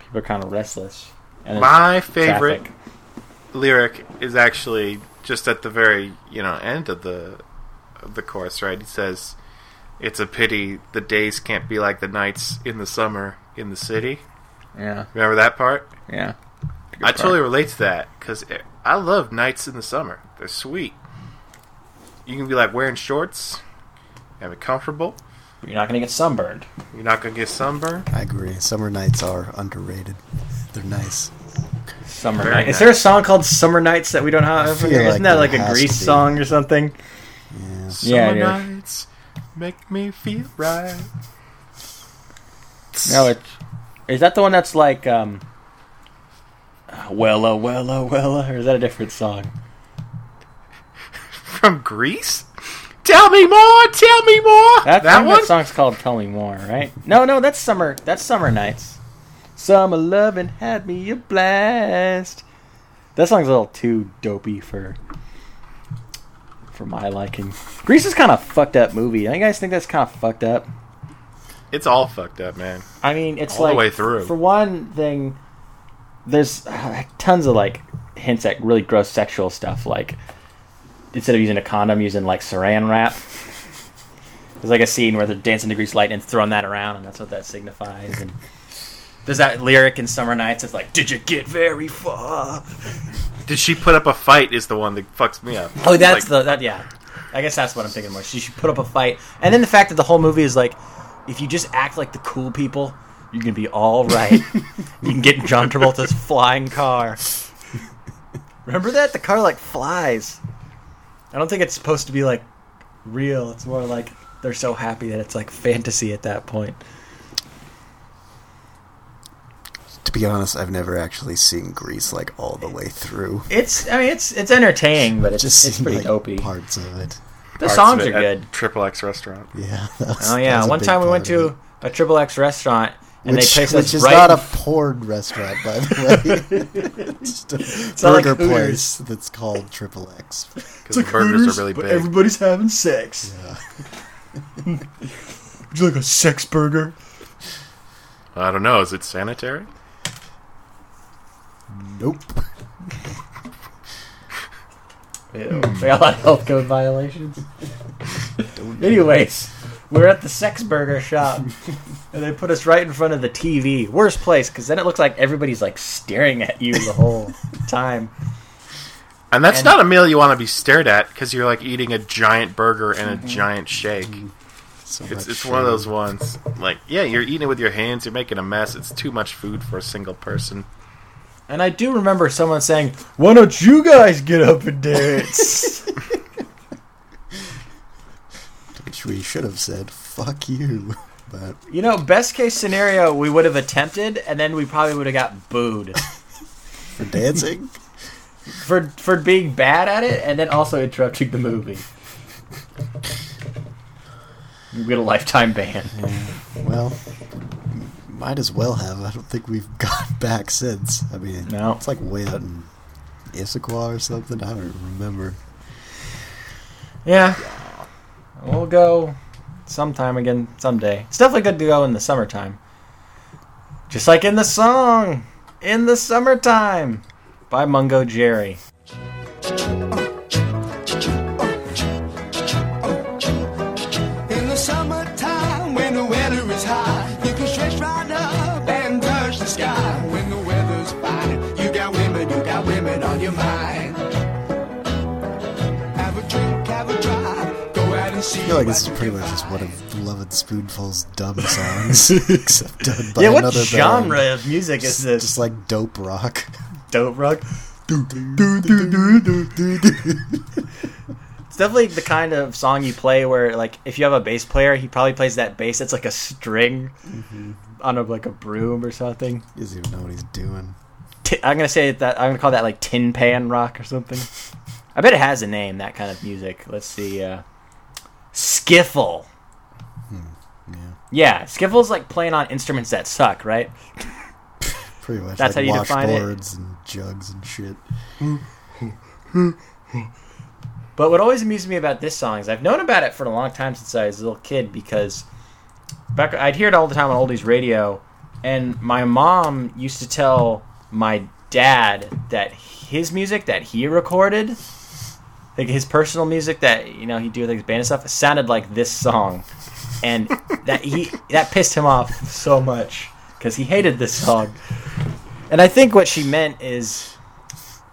People are kind of restless. And My favorite traffic. lyric is actually just at the very you know end of the of the chorus, right? He says, "It's a pity the days can't be like the nights in the summer in the city." Yeah, Remember that part? yeah. I totally relate to that because I love nights in the summer. They're sweet. You can be like wearing shorts, have it comfortable. You're not gonna get sunburned. You're not gonna get sunburned. I agree. Summer nights are underrated. They're nice. Summer Very night. nice. Is there a song called "Summer Nights" that we don't have? Isn't like that like a has Grease song or something? Yeah. Yeah, Summer it is. nights make me feel right. No, it is is that the one that's like um Wella Wella Wella or is that a different song? From Grease? Tell me more, tell me more. That, that one? that song's called Tell Me More, right? No, no, that's summer that's summer nights. Summer loving had me a blast. That song's a little too dopey for for my liking. Grease is kind of fucked up movie. Don't you guys think that's kind of fucked up? It's all fucked up, man. I mean, it's All the like way through. For one thing, there's uh, tons of like hints at really gross sexual stuff. Like instead of using a condom, using like Saran wrap. There's like a scene where they're dancing to Grease Light and throwing that around, and that's what that signifies. And there's that lyric in Summer Nights. It's like, "Did you get very far?" Did she put up a fight? Is the one that fucks me up. Oh, that's Like, the that yeah. I guess that's what I'm thinking more. She should put up a fight, and then the fact that the whole movie is like, if you just act like the cool people, you can be all right. you can get John Travolta's flying car. Remember that the car like flies. I don't think it's supposed to be like real. It's more like they're so happy that it's like fantasy at that point. To be honest, I've never actually seen Grease like all the way through. It's I mean it's it's entertaining, but it's Just it's pretty like, dopey. Parts of it. The parts songs of are good. Triple X restaurant. Yeah. was- Oh yeah, one time we went to a triple X restaurant and which, they placed which us is right not a porn restaurant, by the way. it's just a not like burger Hooters. place that's called Triple X. Because the burgers are really big. everybody's having sex. Yeah. Would you like a sex burger? I don't know. Is it sanitary? Nope. They got a lot of health code violations. Anyways, we're at the sex burger shop, and they put us right in front of the TV. Worst place, because then it looks like everybody's like staring at you the whole time. And that's And- not a meal you want to be stared at because you're like eating a giant burger and a Mm-hmm. giant shake. So It's much it's one of those ones. Like, yeah, you're eating it with your hands. You're making a mess. It's too much food for a single person. And I do remember someone saying, "Why don't you guys get up and dance?" Which we should have said, fuck you. But you know, best case scenario, we would have attempted, and then we probably would have got booed. for dancing, for for being bad at it and then also interrupting the movie. You get a lifetime ban. well, might as well have. I don't think we've gone back since. I mean, No. it's like way out in Issaquah or something. I don't remember. Yeah, we'll go sometime again someday. It's definitely good to go in the summertime, just like in the song "In the Summertime" by Mungo Jerry. I feel like what this is pretty much just one of Lovin' Spoonful's dumb songs, except done by yeah, what another genre band. of music is this? just like dope rock. dope rock. It's definitely the kind of song you play where, like, if you have a bass player, he probably plays that bass. It's like a string on a like a broom or something. He doesn't even know what he's doing. Ti- I'm gonna say that I'm gonna call that like tin pan rock or something. I bet it has a name. That kind of music. Let's see. Uh, skiffle. Hmm, yeah, Yeah, skiffle's like playing on instruments that suck, right? pretty much. That's like how you define it? and jugs and shit. But what always amused me about this song is I've known about it for a long time since I was a little kid because back I'd hear it all the time on oldies radio, and my mom used to tell my dad that his music that he recorded, like his personal music that you know he'd do with like his band and stuff, sounded like this song, and that he that pissed him off so much because he hated this song. And I think what she meant is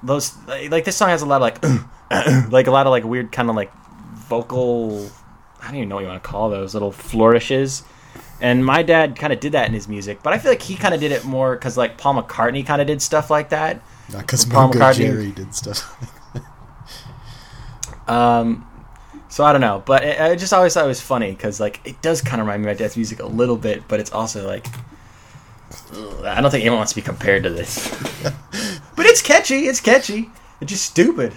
those like, like this song has a lot of like like a lot of like weird kind of like vocal I don't even know what you want to call those little flourishes. And my dad kind of did that in his music, but I feel like he kind of did it more because like Paul McCartney kind of did stuff like that. Not because Paul McCartney- Jerry did stuff. Um, so I don't know, but it, I just always thought it was funny because like it does kind of remind me of my dad's music a little bit, but it's also like ugh, I don't think anyone wants to be compared to this. but it's catchy. It's catchy. It's just stupid.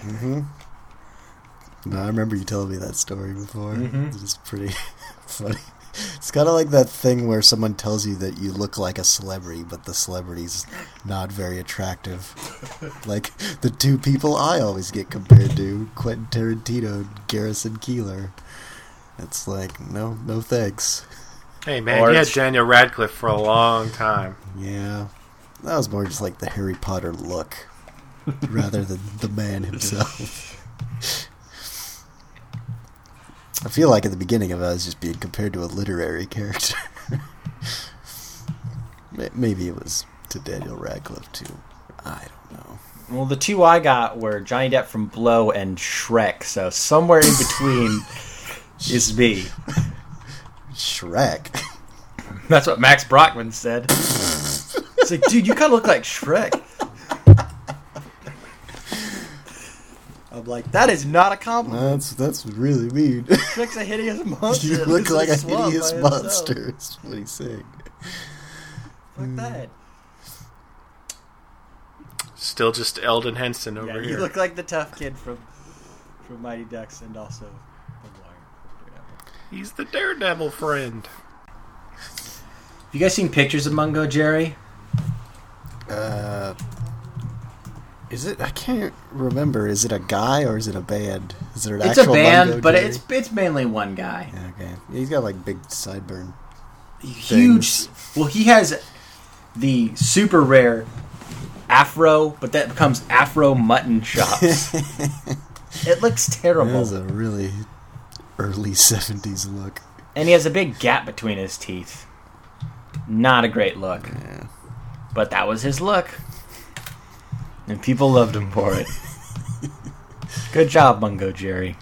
no, I remember you telling me that story before. Mm-hmm. It's pretty funny. It's kind of like that thing where someone tells you that you look like a celebrity, but the celebrity's not very attractive. like the two people I always get compared to, Quentin Tarantino and Garrison Keillor. It's like, no, no thanks. Hey man, Or you had Daniel Radcliffe for a long time. Yeah. That was more just like the Harry Potter look, rather than the man himself. I feel like at the beginning of it, I was just being compared to a literary character. Maybe it was to Daniel Radcliffe too. I don't know. Well, the two I got were Johnny Depp from Blow and Shrek, so somewhere in between is me. Shrek. That's what Max Brockman said. It's like, dude, you kind of look like Shrek. I'm like, that is not a compliment. That's that's really mean. Shrek's a hideous monster. you look like a hideous monster. Is what he's saying. Fuck that. Still just Elden Henson over Yeah, you here. look like the tough kid from from Mighty Ducks and also The Wire. He's the Daredevil friend. Have you guys seen pictures of Mungo Jerry? Uh, is it? I can't remember. Is it a guy or is it a band? Is it an actual band? It's a band, Mungo but Jerry? it's it's mainly one guy. Yeah, okay. He's got like big sideburn. Huge. Well, he has the super rare afro, but that becomes afro mutton chops. it looks terrible, was a really early '70s look. and he has a big gap between his teeth. Not a great look, Yeah. but that was his look, and people loved him for it. Good job, Mungo Jerry.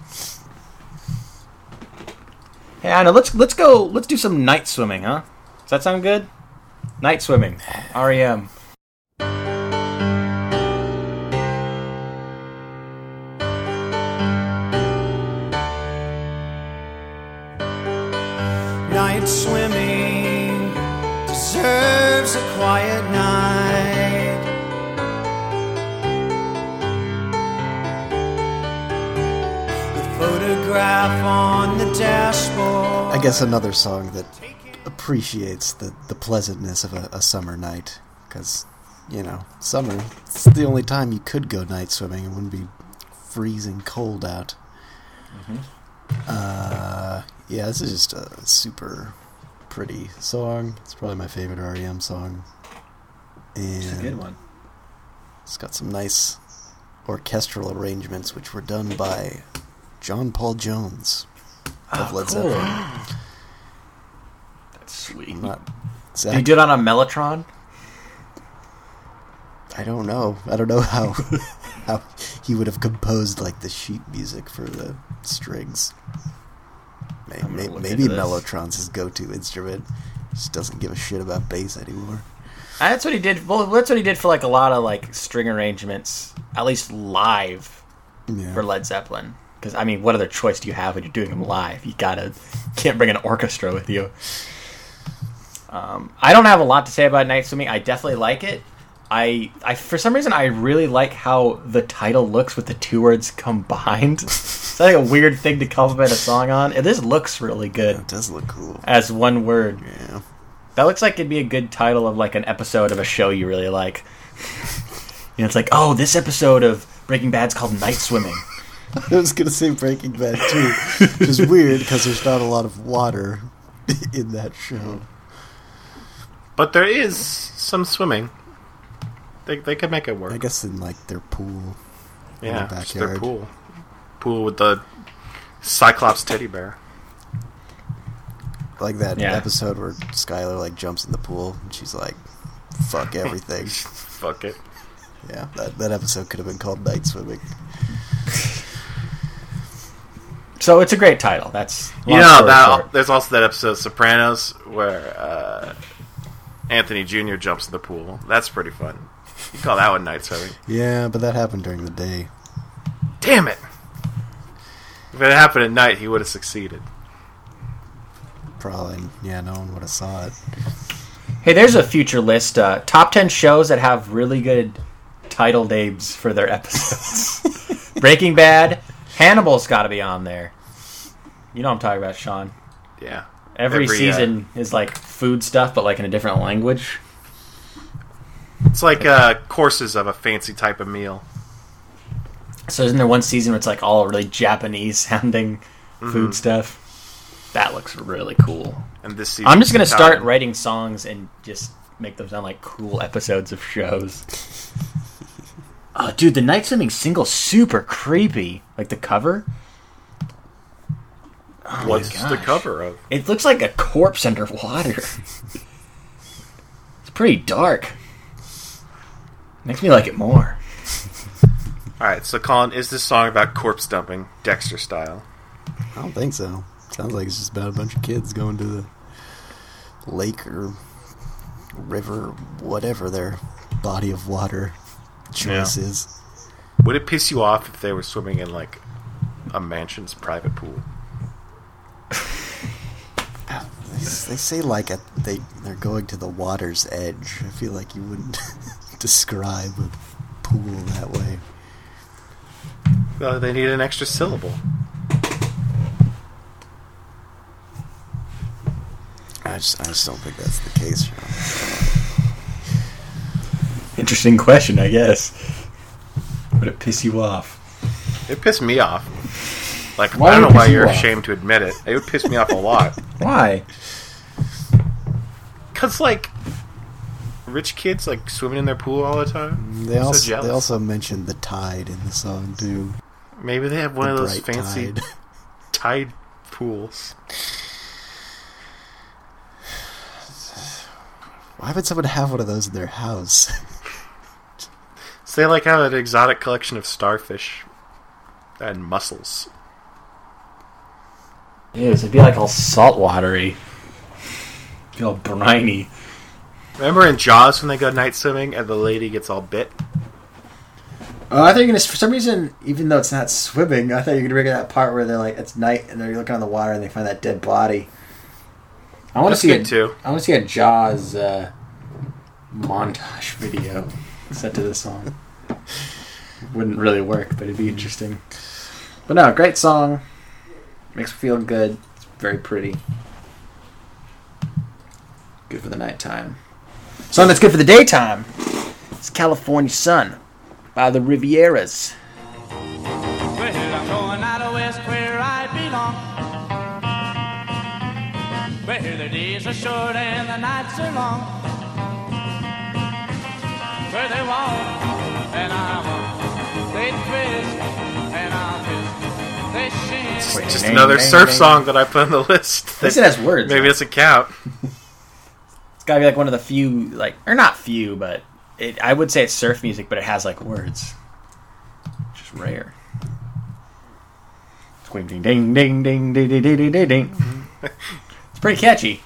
Hey, Anna, let's let's go. Let's do some night swimming, huh? Does that sound good? Night swimming, REM. Guess another song that appreciates the, the pleasantness of a, a summer night. Because, you know, summer, it's the only time you could go night swimming. It wouldn't be freezing cold out. Uh, yeah, this is just a super pretty song. It's probably my favorite REM song. And It's a good one. It's got some nice orchestral arrangements, which were done by John Paul Jones of Oh, Led cool. Zeppelin. That's sweet. Not Did Zach, do it on a Mellotron? I don't know. I don't know how how he would have composed like the sheet music for the strings. May, I'm gonna may, look maybe into. Mellotron's his go-to instrument. Just doesn't give a shit about bass anymore. Uh, That's what he did. Well, that's what he did for like a lot of like string arrangements, at least live Yeah. for Led Zeppelin. Because I mean, what other choice do you have when you're doing them live? You gotta can't bring an orchestra with you. Um, I don't have a lot to say about Night Swimming. I definitely like it. I, I for some reason I really like how the title looks with the two words combined. it's like a weird thing to compliment a song on. And this looks really good It does look cool. as one word. Yeah. That looks like it'd be a good title of like an episode of a show you really like. you know, it's like, oh, this episode of Breaking Bad's called Night Swimming. I was gonna say Breaking Bad too, which is weird because there's not a lot of water in that show. But there is some swimming. They, they could make it work. I guess in like their pool. yeah, their just their pool. Pool with the Cyclops teddy bear. like that Yeah. episode where Skyler like jumps in the pool and she's like, "Fuck everything." Fuck it. yeah, that that episode could have been called Night Swimming. So it's a great title. That's You know that short. there's also that episode of Sopranos where uh, Anthony Jr. jumps in the pool. That's pretty fun. You call that one night swimming? Yeah, but that happened during the day. Damn it! If it happened at night, he would have succeeded. Probably, yeah, no one would have saw it. Hey, there's a future list. Uh, top ten shows that have really good title names for their episodes. Breaking Bad, Hannibal's got to be on there. You know what I'm talking about, Sean. Yeah. Every, Every, uh, season is like food stuff, but like in a different language. It's like uh, courses of a fancy type of meal. So isn't there one season where it's like all really Japanese sounding Mm-hmm. food stuff? That looks really cool. And this season, I'm just gonna start writing songs and just make them sound like cool episodes of shows. Oh, dude, the night swimming single super creepy. Like the cover, Oh What's the cover of? it looks like a corpse underwater. it's pretty dark. Makes me like it more. All right, so Colin, is this song about corpse dumping, Dexter style? I don't think so. Sounds like it's just about a bunch of kids going to the lake or river, whatever their body of water choice Yeah. Would it piss you off if they were swimming in like a mansion's private pool? Uh, they, they say like a, they they're going to the water's edge. I feel like you wouldn't describe a pool that way. Well, they need an extra syllable. I just I just don't think that's the case. Sean. Interesting question, I guess. Would it piss you off? It pissed me off. Like Why I don't would know why piss you you're off? ashamed to admit it. It would piss me off a lot. Why? Cause like rich kids like swimming in their pool all the time. They I'm so also jealous. they also mentioned the tide in the song too. Maybe they have one The of those bright fancy tide. tide pools. Why would someone have one of those in their house? So they like have an exotic collection of starfish and mussels. Ew, it'd be like all salt watery. Be all briny. Remember in Jaws when they go night swimming and the lady gets all bit? Oh, I thought you're gonna. For some reason, even though it's not swimming, I thought you were gonna bring that part where they're like it's night and they're looking on the water and they find that dead body. I want to see good a, too. I want to see a Jaws uh, montage video set to this song. Wouldn't really work, but it'd be interesting. But no, great song. Makes me feel good. It's very pretty. Good for the nighttime. Song that's good for the daytime. It's California Sun by the Rivieras. Where the days are short and the nights are long. Where they walk and I walk. They twist and I twist. They shin. It's just dang, another dang, surf dang. song that I put on the list. At least it has words. Maybe Maybe it doesn't count. it's gotta be like one of the few, like, or not few, but it, I would say it's surf music, but it has like words. Which is rare. Squing ding ding ding ding ding ding ding ding ding. It's pretty catchy.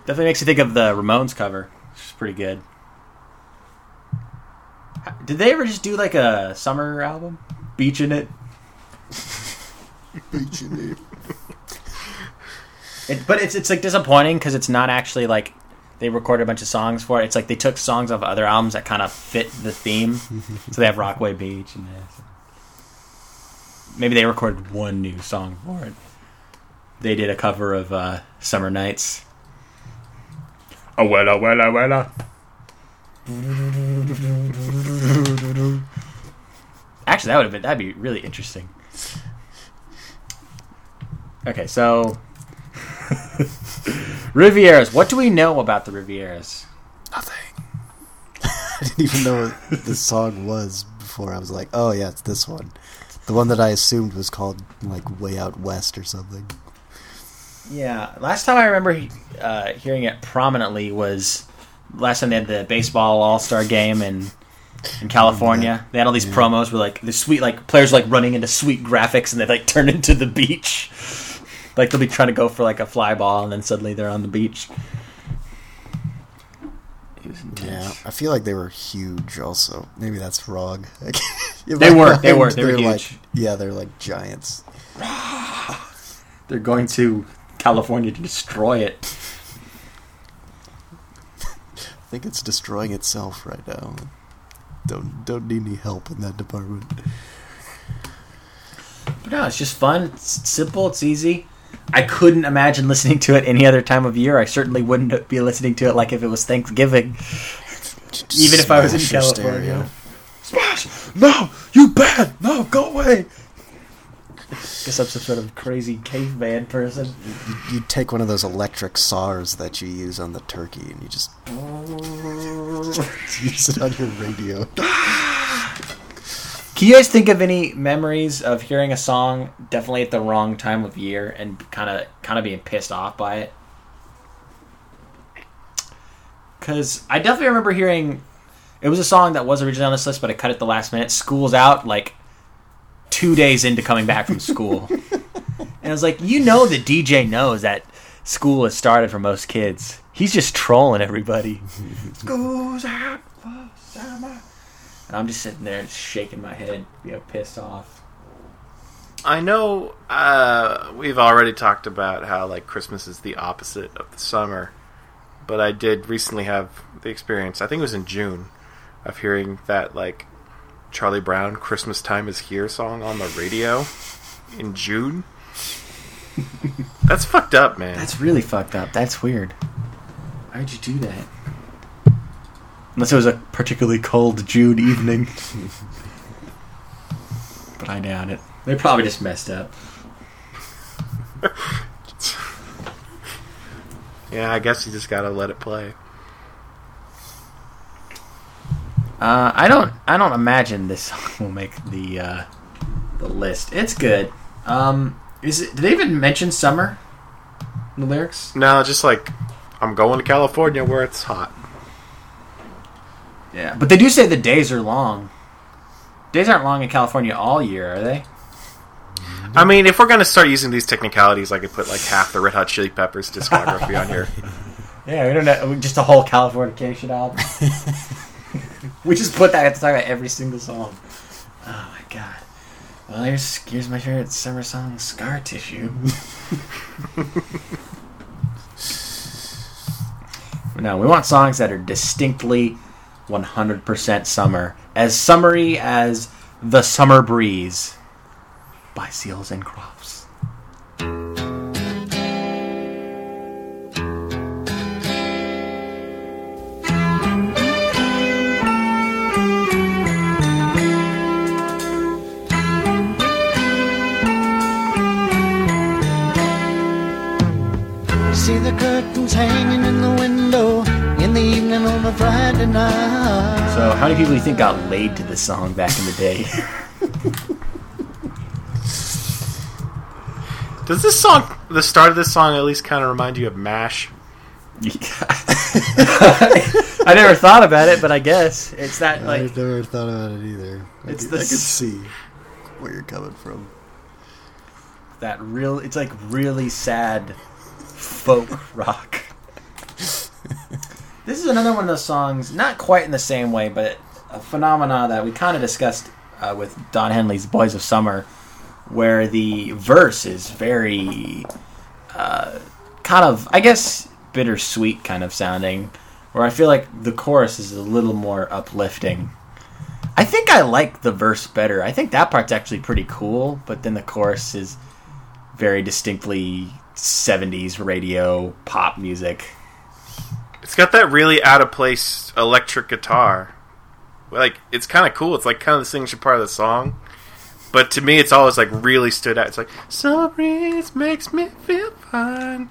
Definitely makes you think of the Ramones cover, which is pretty good. Did they ever just do like a summer album? Beach in it? It, but it's it's like disappointing because it's not actually like they recorded a bunch of songs for it. It's like they took songs off other albums that kind of fit the theme. so they have Rockaway Beach and this. maybe they recorded one new song for it. They did a cover of uh, Summer Nights. Oh well wella wella wella. Actually, that would have been that'd be really interesting. Okay, so Rivieras. What do we know about the Rivieras? Nothing. I didn't even know what the song was before. I was like, oh yeah, it's this one. The one that I assumed was called like Way Out West or something. Yeah, last time I remember uh, hearing it prominently was last time they had the baseball All Star game in in California. They had all these promos where like the sweet like players like running into sweet graphics and they like turn into the beach. Like they'll be trying to go for like a fly ball and then suddenly they're on the beach. It was intense. Yeah, I feel like they were huge. Also, maybe that's wrong. They were, they mind, were, they were they're huge. Like, yeah, they're like giants. They're going to California to destroy it. I think it's destroying itself right now. Don't don't need any help in that department. But no, it's just fun. It's simple. It's easy. I couldn't imagine listening to it any other time of year. I certainly wouldn't be listening to it like if it was Thanksgiving. Even if I was in Smash California. stereo. No, you bad. No, go away. Guess I'm some sort of crazy caveman person. You take one of those electric saws that you use on the turkey, and you just use it on your radio. Can you guys think of any memories of hearing a song definitely at the wrong time of year and kind of kind of being pissed off by it? Because I definitely remember hearing it was a song that was originally on this list, but I cut it the last minute. School's out like two days into coming back from school, and I was like, you know, the DJ knows that school has started for most kids. He's just trolling everybody. School's out for summer. And I'm just sitting there shaking my head, you know, pissed off. I know uh, we've already talked about how like Christmas is the opposite of the summer, but I did recently have the experience. I think it was in June of hearing that like Charlie Brown "Christmas Time Is Here" song on the radio in June. That's fucked up, man. That's really fucked up. That's weird. Why'd you do that? Unless it was a particularly cold June evening. but I doubt it. They probably just messed up. yeah, I guess you just gotta let it play. Uh, I don't. I don't imagine this song will make the uh, the list. It's good. Um, is it? Did they even mention summer in the lyrics? No, just like I'm going to California where it's hot. Yeah, but they do say the days are long. Days aren't long in California all year, are they? I mean, if we're gonna start using these technicalities, I could put like half the Red Hot Chili Peppers discography on here. Yeah, we don't know. Just a whole Californication album. we just put that at the top of every single song. Oh my god. Well, here's here's my favorite summer song, "Scar Tissue." no, we want songs that are distinctly 100% summer, as summery as "The Summer Breeze" by Seals and Crofts. A Friday night. So, how many people do you think got laid to this song back in the day? Does this song, the start of this song, at least kind of remind you of Mash? I never thought about it, but I guess it's that like I've never thought about it either. I It's could- the I could see where you're coming from. that real. It's like really sad folk rock. This is another one of those songs, not quite in the same way, but a phenomena that we kind of discussed uh, with Don Henley's "Boys of Summer," where the verse is very uh, kind of, I guess, bittersweet kind of sounding. Where I feel like the chorus is a little more uplifting. I think I like the verse better. I think that part's actually pretty cool, but then the chorus is very distinctly 70s radio pop music. It's got that really out of place electric guitar. Like it's kind of cool. It's like kind of the signature part of the song. But to me, it's always like really stood out. It's like summer breeze makes me feel fine.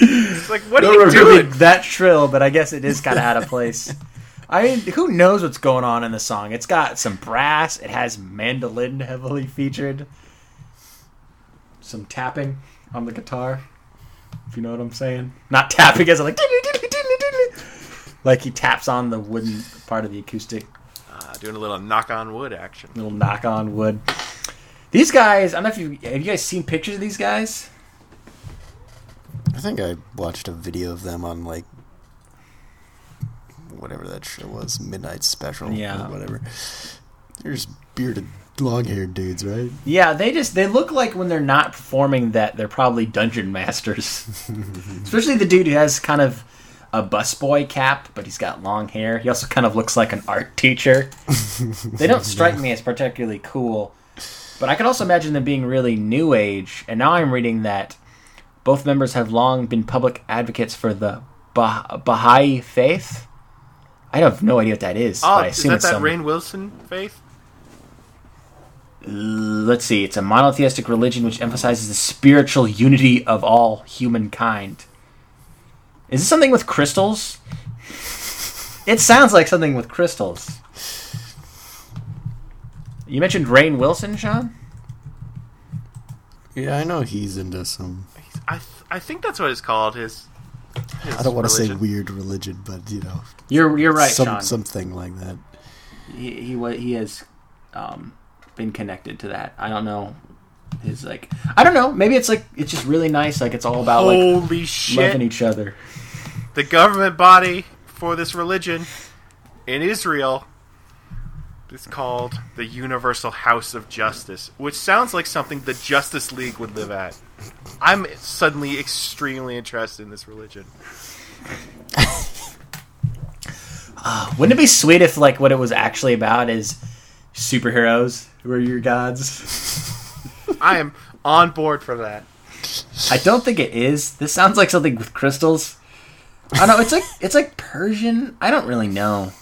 It's like what are you doing? that shrill, but I guess it is kind of out of place. I mean, who knows what's going on in the song? It's got some brass. It has mandolin heavily featured. Some tapping on the guitar. If you know what I'm saying. Not tapping as in like like he taps on the wooden part of the acoustic. Uh, doing a little knock on wood action. little knock on wood. These guys, I don't know if you have you guys seen pictures of these guys. I think I watched a video of them on like whatever that show was, Midnight Special, Yeah. or whatever. They're just bearded, long-haired dudes, right? Yeah, they just they look like when they're not performing that they're probably dungeon masters. Especially the dude who has kind of a busboy cap, but he's got long hair. He also kind of looks like an art teacher. they don't strike me as particularly cool, but I could also imagine them being really new age. And now I'm reading that both members have long been public advocates for the bah- Baha'i faith. I have no idea what that is. Oh, but I is assume that it's that some- Rainn Wilson faith? Let's see, it's a monotheistic religion which emphasizes the spiritual unity of all humankind. Is this something with crystals? It sounds like something with crystals. You mentioned Rainn Wilson, Sean? Yeah, I know he's into some. I th- I think that's what it's called. His. his I don't want to say weird religion, but you know, You're you're right, some Sean. something like that. He he he has um, been connected to that. I don't know. His like I don't know. Maybe it's like it's just really nice. Like it's all about like shit! loving each other. the government body for this religion in Israel is called the Universal House of Justice, which sounds like something the Justice League would live at. I'm suddenly extremely interested in this religion. Ah, wouldn't it be sweet if like what it was actually about is superheroes who are your gods? I am on board for that. I don't think it is. This sounds like something with crystals. I don't know. It's like it's like Persian. I don't really know.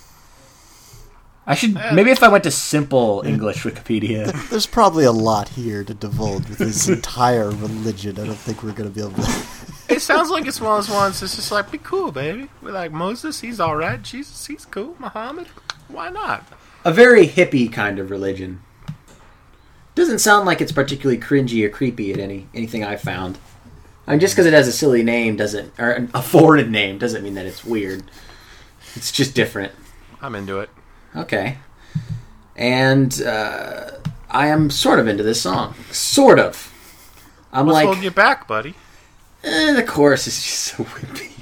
I should maybe if I went to simple English Wikipedia. There's probably a lot here to divulge with his entire religion. I don't think we're gonna be able to. It sounds like it's one of those ones that's just like, be cool, baby. We're like, Moses, he's alright. Jesus, he's cool. Muhammad, why not? A very hippie kind of religion. Doesn't sound like it's particularly cringy or creepy at any anything I've found. I mean, just because it has a silly name doesn't, or a foreign name doesn't mean that it's weird. It's just different. I'm into it. Okay. And uh, I am sort of into this song. Sort of. I'm What's like, holding you back, buddy? eh, the chorus is just so wimpy.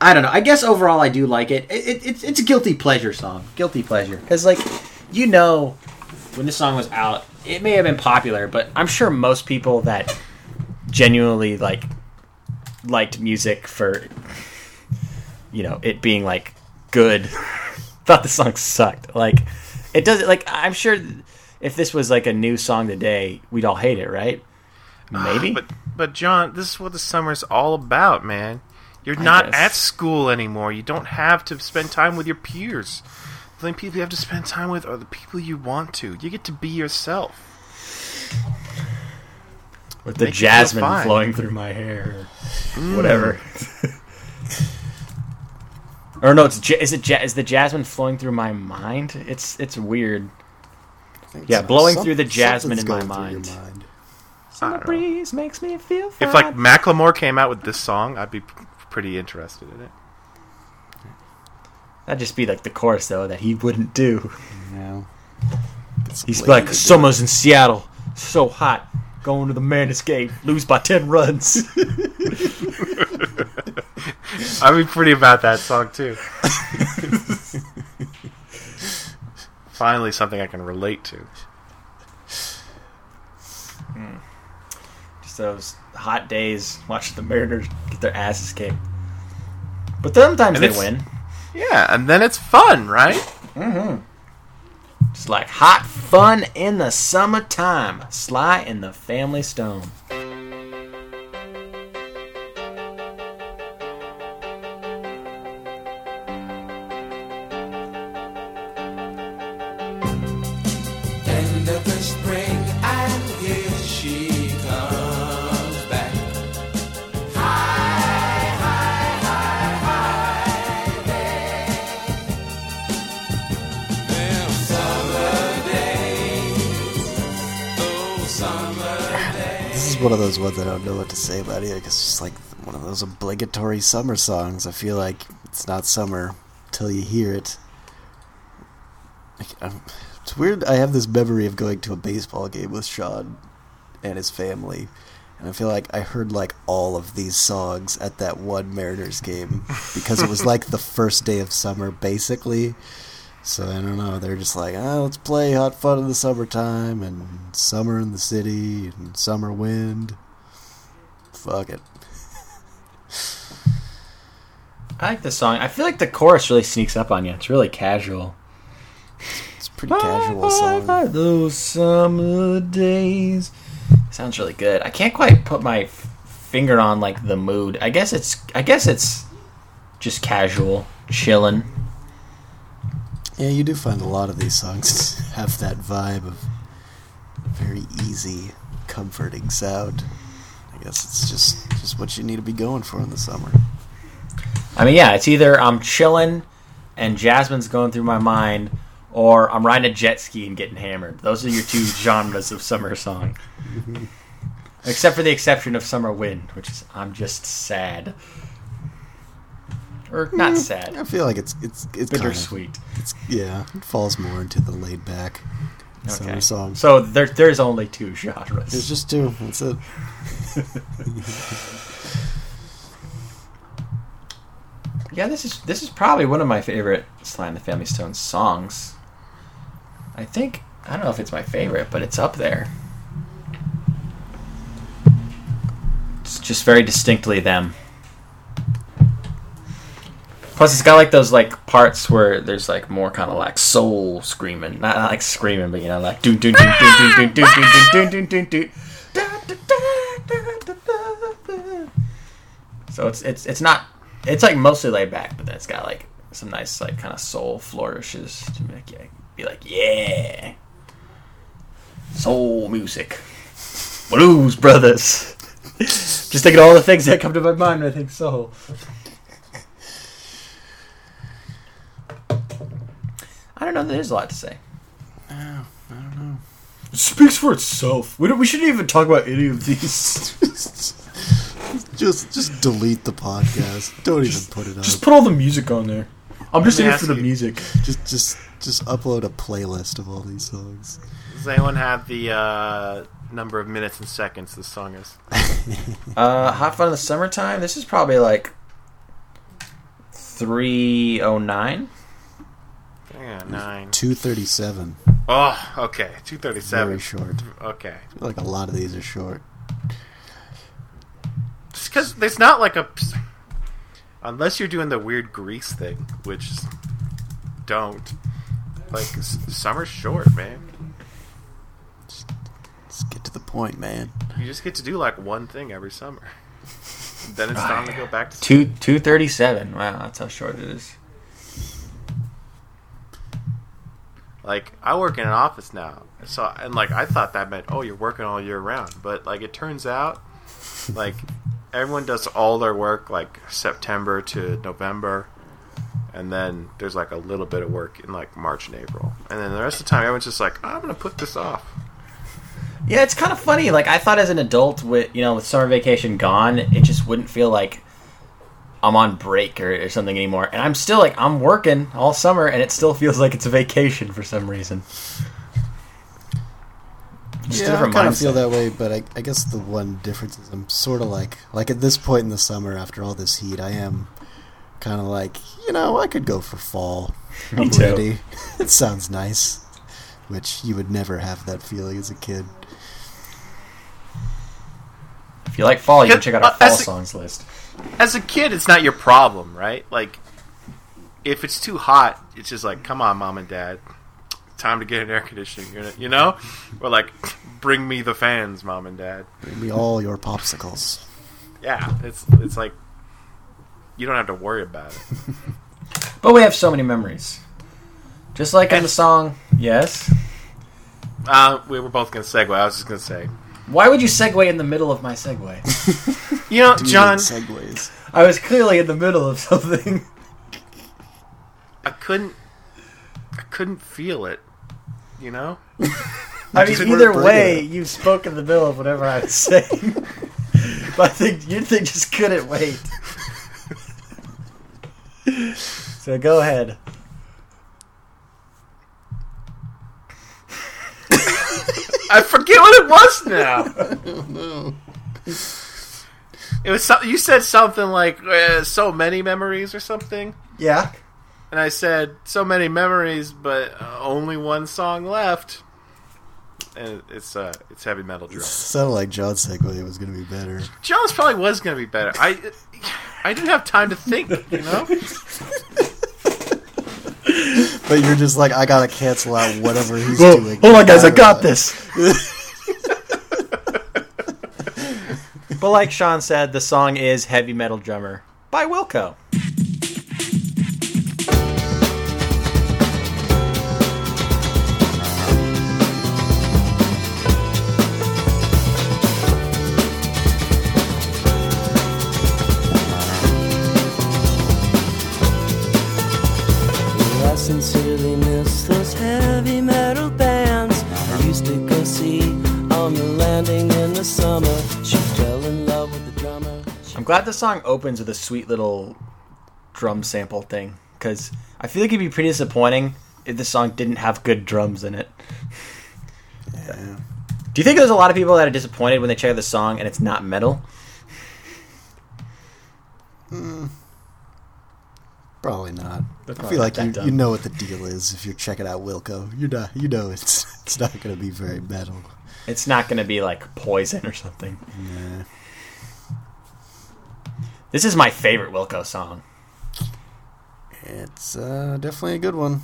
I don't know. I guess overall I do like it. it, it it's, it's a guilty pleasure song. Guilty pleasure. Because, like, you know, when this song was out, it may have been popular, but I'm sure most people that genuinely, like, liked music for, you know, it being, like, good, thought the song sucked. Like, it doesn't, like, I'm sure if this was, like, a new song today, we'd all hate it, right? Ah, Maybe? But but John, this is what the summer's all about, man. You're not guess. at school anymore. You don't have to spend time with your peers. The only people you have to spend time with are the people you want to. You get to be yourself. with the Make jasmine flowing through my hair, or whatever. or no, it's ja- is it ja- is the jasmine flowing through my mind? It's it's weird. Yeah, blowing through the jasmine in my something's going through your mind. I breeze makes me feel fine. If like Macklemore came out with this song, I'd be p- pretty interested in it. that'd just be like the chorus though that he wouldn't do. No. He's like summer's in Seattle, so hot. Going to the man escape, lose by ten runs. I'd be pretty about that song too. Finally, something I can relate to. Hmm. Just those hot days watching the Mariners get their asses kicked. But sometimes And they win. Yeah, and then it's fun, right? Mm-hmm. It's like hot fun in the summertime. Sly and the Family Stone. Those ones I don't know what to say about it. 'cause It's just like one of those obligatory summer songs. I feel like it's not summer till you hear it. Like, it's weird. I have this memory of going to a baseball game with Sean and his family, and I feel like I heard like all of these songs at that one Mariners game because it was like the first day of summer, basically. So I don't know. They're just like, ah, let's play hot fun in the summertime and summer in the city and summer wind. Fuck it. I like this song. I feel like the chorus really sneaks up on you. It's really casual. It's a pretty casual song. Those summer days. Sounds really good. I can't quite put my f- finger on like the mood. I guess it's. I guess it's just casual, chilling. Yeah, you do find a lot of these songs have that vibe of very easy, comforting sound. I guess it's just just what you need to be going for in the summer. I mean, yeah, it's either I'm chilling and Jasmine's going through my mind, or I'm riding a jet ski and getting hammered. Those are your two genres of summer song. Except for the exception of Summer Wind, which is I'm just sad. Or not sad. I feel like it's it's it's Bittersweet. It's yeah, it falls more into the laid back Okay. songs. So there, there's only two genres. There's just two. That's it. Yeah, this is this is probably one of my favorite Sly and the Family Stone songs. I think I don't know if it's my favorite, but it's up there. It's just very distinctly them. Plus, it's got like those like parts where there's like more kind of like soul screaming, not, not like screaming, but you know, like doon doon doon doon doon doon. Da, da, da, da, da, da, da. So it's it's it's not it's like mostly laid back, but then it's got like some nice like kind of soul flourishes to make you be like, yeah, soul music, blues brothers. Just thinking all the things that come to my mind when I think soul. Don't know. There's a lot to say. No, I don't know. It speaks for itself. We, don't, we shouldn't even talk about any of these. Just just delete the podcast. Don't even put it on. Just put all the music on there. I'm just Let in me for the you- music. just just just upload a playlist of all these songs. Does anyone have the uh, number of minutes and seconds this song is? Uh, Hot Fun in the Summertime. This is probably like 309. Yeah, nine. Two thirty seven. Oh, okay. Two thirty-seven. Very short. Okay. I feel like a lot of these are short. Just because there's not like a. Unless you're doing the weird grease thing, which don't. Like, s- summer's short, man. Let's get to the point, man. You just get to do like one thing every summer. then it's time to go back to. Two 237. Wow, that's how short it is. Like, I work in an office now. So, and like, I thought that meant, oh, you're working all year round. But, like, it turns out, like, everyone does all their work, like, September to November. And then there's, like, a little bit of work in, like, March and April. And then the rest of the time, everyone's just like, I'm to put this off. Yeah, it's kind of funny. Like I thought as an adult with, you know, with summer vacation gone, it just wouldn't feel like I'm on break or, or something anymore. And I'm still like I'm working all summer and it still feels like it's a vacation for some reason. Just a yeah, I different kind of feel that way, but I, I guess the one difference is I'm sort of like like at this point in the summer, after all this heat, I am kind of like you know I could go for fall. Me I'm too. ready. it sounds nice, which you would never have that feeling as a kid. If you like fall, you can check out our uh, fall a- songs list. As a kid, it's not your problem, right? Like, if it's too hot, it's just like, come on, mom and dad. Time to get an air conditioning unit, you know? Or like, bring me the fans, mom and dad. Bring me all your popsicles. Yeah, it's it's like you don't have to worry about it. But we have so many memories. Just like in the song, yes. Uh, we were both gonna segue. I was just gonna say, Why would you segue in the middle of my segue? you know, Do John, mean segues. I was clearly in the middle of something. I couldn't, I couldn't feel it. You know, I mean, either way, it. you spoke in the middle of whatever I was saying. but I think your thing just couldn't wait. so go ahead. I forget what it was now. It was some, you said something like uh, so many memories or something, Yeah. and I said so many memories, but uh, only one song left. And it's uh, it's heavy metal drum. Sounded like John's segue was going to be better. John's probably was gonna be better. I I didn't have time to think. You know. But you're just like, I gotta cancel out whatever he's Whoa, doing. hold on, guys, I got this. but like Sean said, the song is "Heavy Metal Drummer" by Wilco. Glad the song opens with a sweet little drum sample thing because I feel like it'd be pretty disappointing if the song didn't have good drums in it. Yeah. Do you think there's a lot of people that are disappointed when they check out the song and it's not metal? Hmm. Probably not. I feel like you, you know what the deal is if you're checking out Wilco. You know you know it's it's not going to be very metal. It's not going to be like Poison or something. Yeah. This is my favorite Wilco song. It's uh, definitely a good one.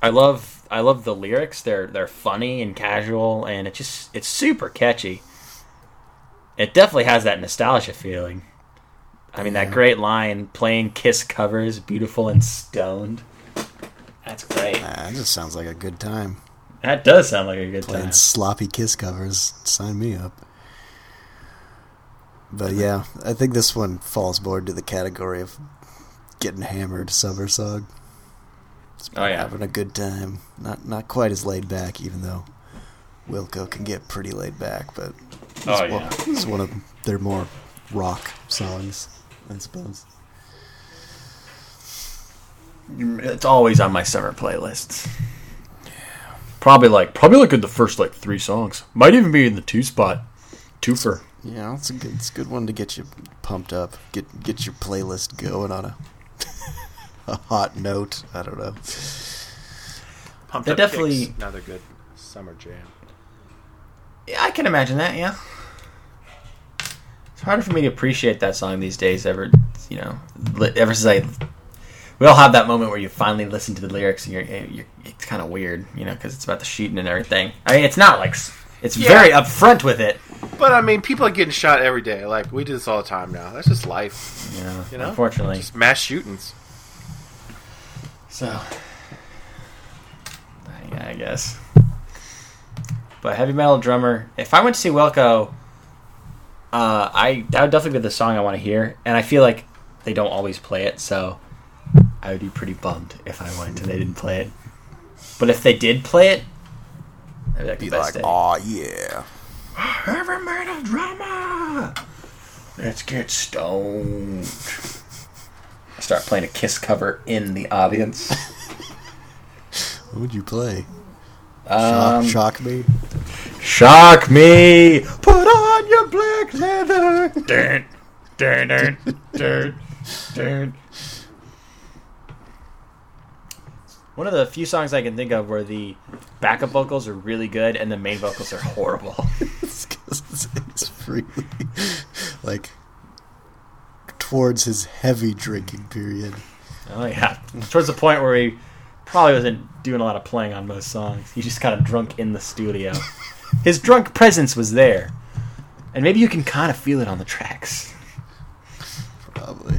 I love I love the lyrics. They're they're funny and casual, and it just it's super catchy. It definitely has that nostalgia feeling. I mean, that great line, playing Kiss covers, beautiful and stoned. That's great. Ah, it just sounds like a good time. That does sound like a good Playing time. sloppy Kiss covers. Sign me up. But yeah, I think this one falls more into the category of getting hammered summer song. Oh yeah, Having a good time. Not not quite as laid back, even though Wilco can get pretty laid back, but oh it's, one, yeah. it's one of their more rock songs, I suppose. It's always on my summer playlists. Probably like probably like in the first like three songs. Might even be in the two spot. Twofer. Yeah, it's a good it's a good one to get you pumped up. Get get your playlist going on a a hot note. I don't know. Pumped They're Up definitely- Kicks, another good summer jam. Yeah, I can imagine that. Yeah, it's harder for me to appreciate that song these days. Ever, you know, ever since I, we all have that moment where you finally listen to the lyrics and you're, you're it's kind of weird, you know, because it's about the shooting and everything. I mean, it's not like s- it's Yeah. very upfront with it. But I mean, people are getting shot every day. Like we do this all the time now. That's just life. You know, You know, unfortunately. just mass shootings. So, yeah, I guess. But heavy metal drummer. If I went to see Wilco, uh, I that would definitely be the song I want to hear, and I feel like they don't always play it, so I would be pretty bummed if I went and they didn't play it. But if they did play it, that'd be like Be the like, day. oh yeah. Heavy metal drummer. Let's get stoned. I start playing a Kiss cover in the audience. What would you play? Um, Shock, shock me. Shock me! Put on your black leather! Dun, dun, dun, dun, dun. One of the few songs I can think of where the backup vocals are really good and the main vocals are horrible. it's 'cause it's, it's really like towards his heavy drinking period. oh yeah, towards the point where he probably wasn't doing a lot of playing on most songs. He just kind of drunk in the studio. His drunk presence was there, and maybe you can kind of feel it on the tracks. Probably.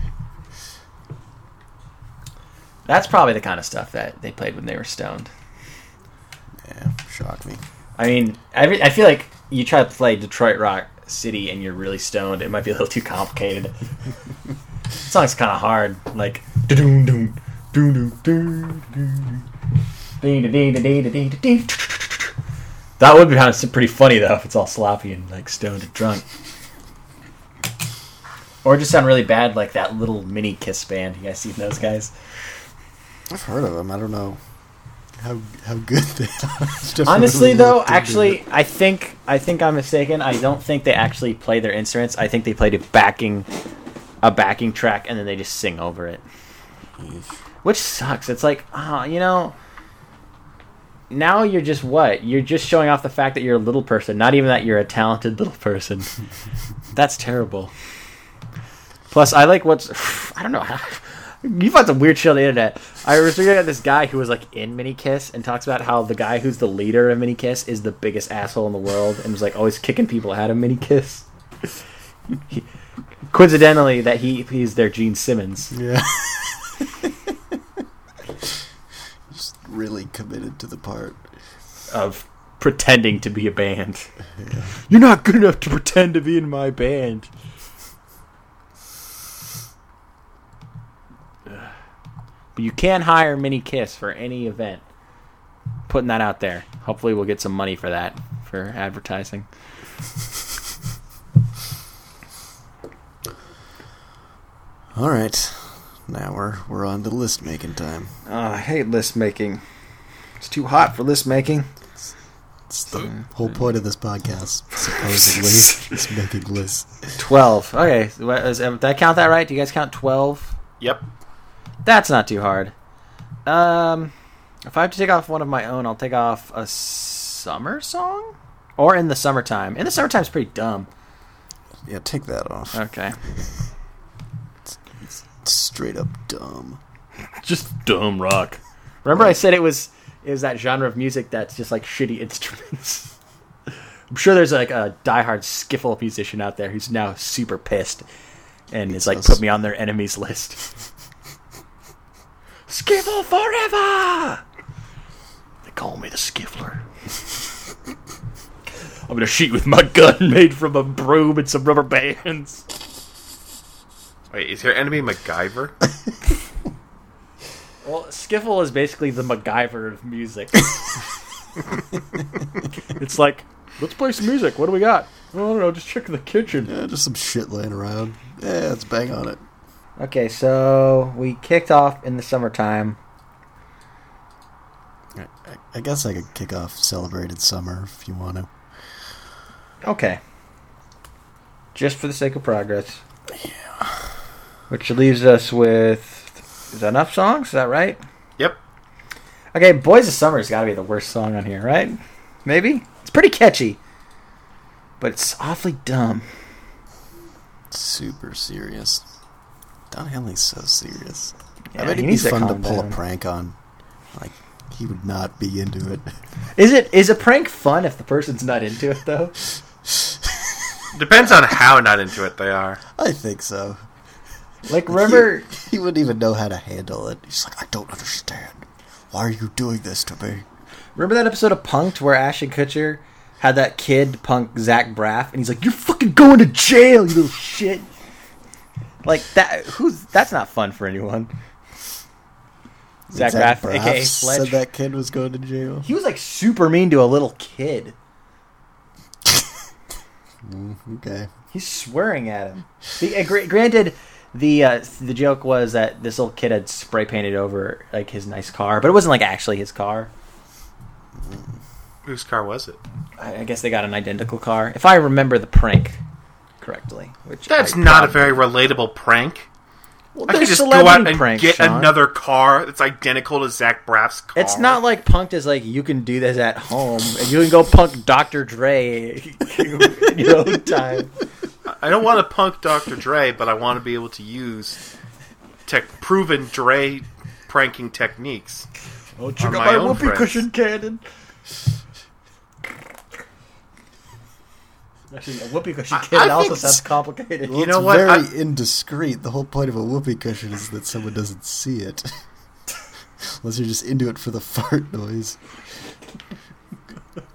That's probably the kind of stuff that they played when they were stoned. Yeah, shock me. I mean, every, I feel like you try to play Detroit Rock City and you're really stoned, it might be a little too complicated. the song's kind of hard, like. That would be kind of pretty funny though if it's all sloppy and like stoned and drunk. Or just sound really bad like that little mini Kiss band. You guys seen those guys? I've heard of them. I don't know how how good they are. Honestly, though, actually. I think I think I'm mistaken. I don't think they actually play their instruments. I think they played a backing a backing track and then they just sing over it, which sucks. It's like, ah, you know, now you're just what? You're just showing off the fact that you're a little person, not even that you're a talented little person. That's terrible. Plus, I like what's I don't know how you find some weird shit on the internet. I was reading about this guy who was like in Mini Kiss and talks about how the guy who's the leader of Mini Kiss is the biggest asshole in the world and was like always kicking people out of Mini Kiss. He- coincidentally, that he he's their Gene Simmons. Yeah. Just really committed to the part. of pretending to be a band. You're not good enough to pretend to be in my band. But you can hire Mini Kiss for any event. Putting that out there. Hopefully, we'll get some money for that for advertising. All right. Now we're we're on to list making time. Oh, I hate list making. It's too hot for list making. It's the whole point of this podcast, supposedly, is making lists. Twelve. Okay, what is- did I count that right? Do you guys count twelve? Yep. That's not too hard. Um, if I have to take off one of my own, I'll take off a summer song, or in the summertime. In the summertime's pretty dumb. Yeah, take that off. Okay, Straight up dumb. just dumb rock. Remember, I said it was it was that genre of music that's just like shitty instruments. I'm sure there's like a diehard skiffle musician out there who's now super pissed and is like put me on their enemies list. Skiffle forever. They call me the skiffler. I'm gonna shoot with my gun made from a broom and some rubber bands. Wait, is your enemy MacGyver? Well, skiffle is basically the MacGyver of music. it's like, let's play some music. What do we got? Oh, I don't know. Just check the kitchen. Yeah, just some shit laying around. Yeah, let's bang on it. Okay, so we kicked off in the summertime. I, I, I guess I could kick off celebrated summer if you want to. Okay. Just for the sake of progress. Yeah. Which leaves us with. Is that enough songs? Is that right? Yep. Okay, Boys of Summer's got to be the worst song on here, right? Maybe? It's pretty catchy. But it's awfully dumb. Super serious. Don Henley's so serious. Yeah, I bet he it'd be needs to fun to pull down. a prank on. Like, he would not be into it. Is it is a prank fun if the person's not into it though? Depends on how not into it they are. I think so. Like remember He, he wouldn't even know how to handle it. He's like, I don't understand. Why are you doing this to me? remember that episode of Punked where Ashton Kutcher had that kid punk Zach Braff and he's like, You're fucking going to jail, you little shit. Like that who's that's not fun for anyone. Zach, Braff, Braff aka said that kid was going to jail. He was like super mean to a little kid. Okay. He's swearing at him. The, uh, gra- granted, the uh, the joke was that this little kid had spray painted over like his nice car, but it wasn't like actually his car. Whose car was it? I, I guess they got an identical car, if I remember the prank correctly. Which That's I not a prob- very relatable prank. Well, I could just go out and pranks, get Sean. another car that's identical to Zach Braff's car. It's not like punked is like you can do this at home and you can go punk Dr. Dre in your own time. I don't want to punk Dr. Dre, but I want to be able to use tech proven Dre pranking techniques. Oh, check out my whoopee friends. cushion cannon. Actually, a whoopee cushion I- cannon I also think sounds s- complicated. Well, You it's know what? very I- indiscreet. The whole point of a whoopee cushion is that someone doesn't see it. Unless you're just into it for the fart noise.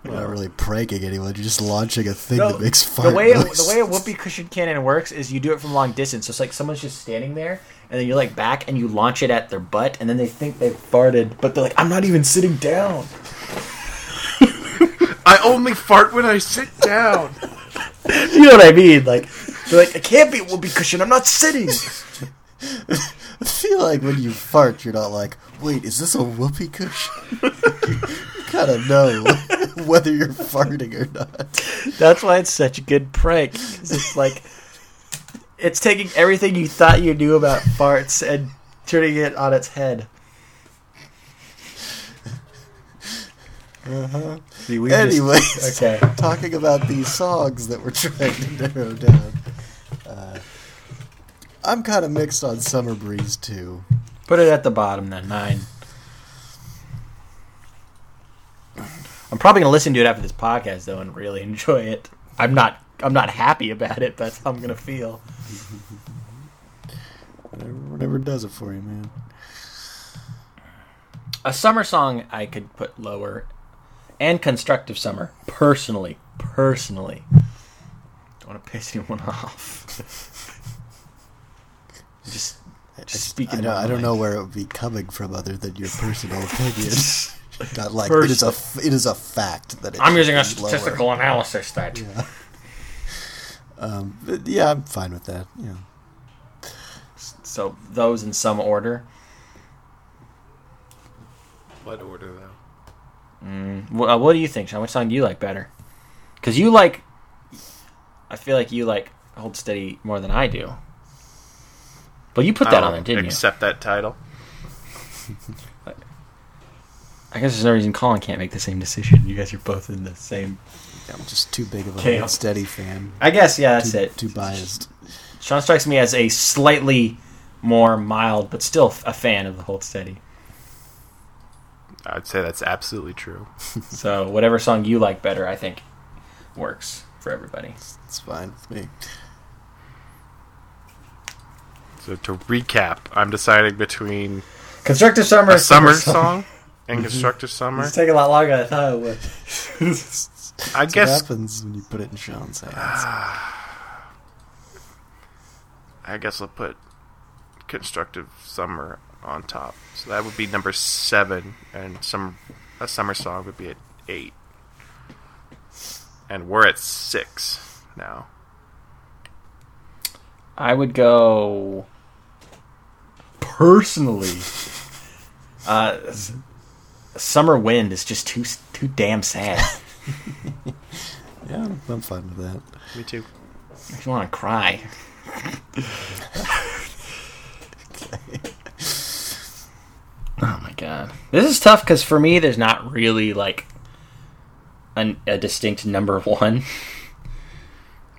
You're not really pranking anyone. You're just launching a thing No, that makes fart the way noise. the way a whoopee cushion cannon works is you do it from long distance. So it's like someone's just standing there, and then you're like back, and you launch it at their butt, and then they think they've farted, but they're like, "I'm not even sitting down." I only fart when I sit down. You know what I mean? Like they're like, "It can't be a whoopee cushion. I'm not sitting." I feel like when you fart, you're not like, wait, is this a whoopee cushion? you kind of know whether you're farting or not. That's why it's such a good prank. It's like it's taking everything you thought you knew about farts and turning it on its head. Uh-huh. See, we just- Anyways, okay. talking about these songs that we're trying to narrow down. Uh, I'm kind of mixed on Summer Breeze too. Put it at the bottom then, nine. I'm probably gonna listen to it after this podcast though and really enjoy it. I'm not I'm not happy about it, but that's how I'm gonna feel. Whatever, whatever does it for you, man. A summer song I could put lower, and constructive summer. Personally, personally, don't want to piss anyone off. just, just speaking. I don't, I don't know where it would be coming from other than your personal opinion. Not like it is a f- it is a fact that it I'm using a be lower. statistical analysis that. Um, yeah, I'm fine with that. Yeah. So those in some order. What order though? Wh- uh, what do you think, Sean? Which song do you like better? Because you like, I feel like you like Hold Steady more than I do. But you put that on there, don't didn't you? accept that title. I guess there's no reason Colin can't make the same decision. You guys are both in the same. I'm just too big of a Okay. Hold steady fan. I guess yeah, that's Too, it. too biased. Sean strikes me as a slightly more mild, but still a fan of the Hold Steady. I'd say that's absolutely true. So whatever song you like better, I think works for everybody. It's fine with me. So to recap, I'm deciding between Constructive Summer, a summer song and constructive summer. It's taking a lot longer than I thought it would. I That's what guess happens when you put it in Sean's hands. I guess I'll put constructive summer on top. So that would be number seven, and some a summer song would be at eight. And we're at six now. I would go personally. Uh, Summer Wind is just too too damn sad. Yeah, I'm- I'm fine with that. Me too. Makes you want to cry. oh my god, this is tough because for me, there's not really like an, a distinct number one.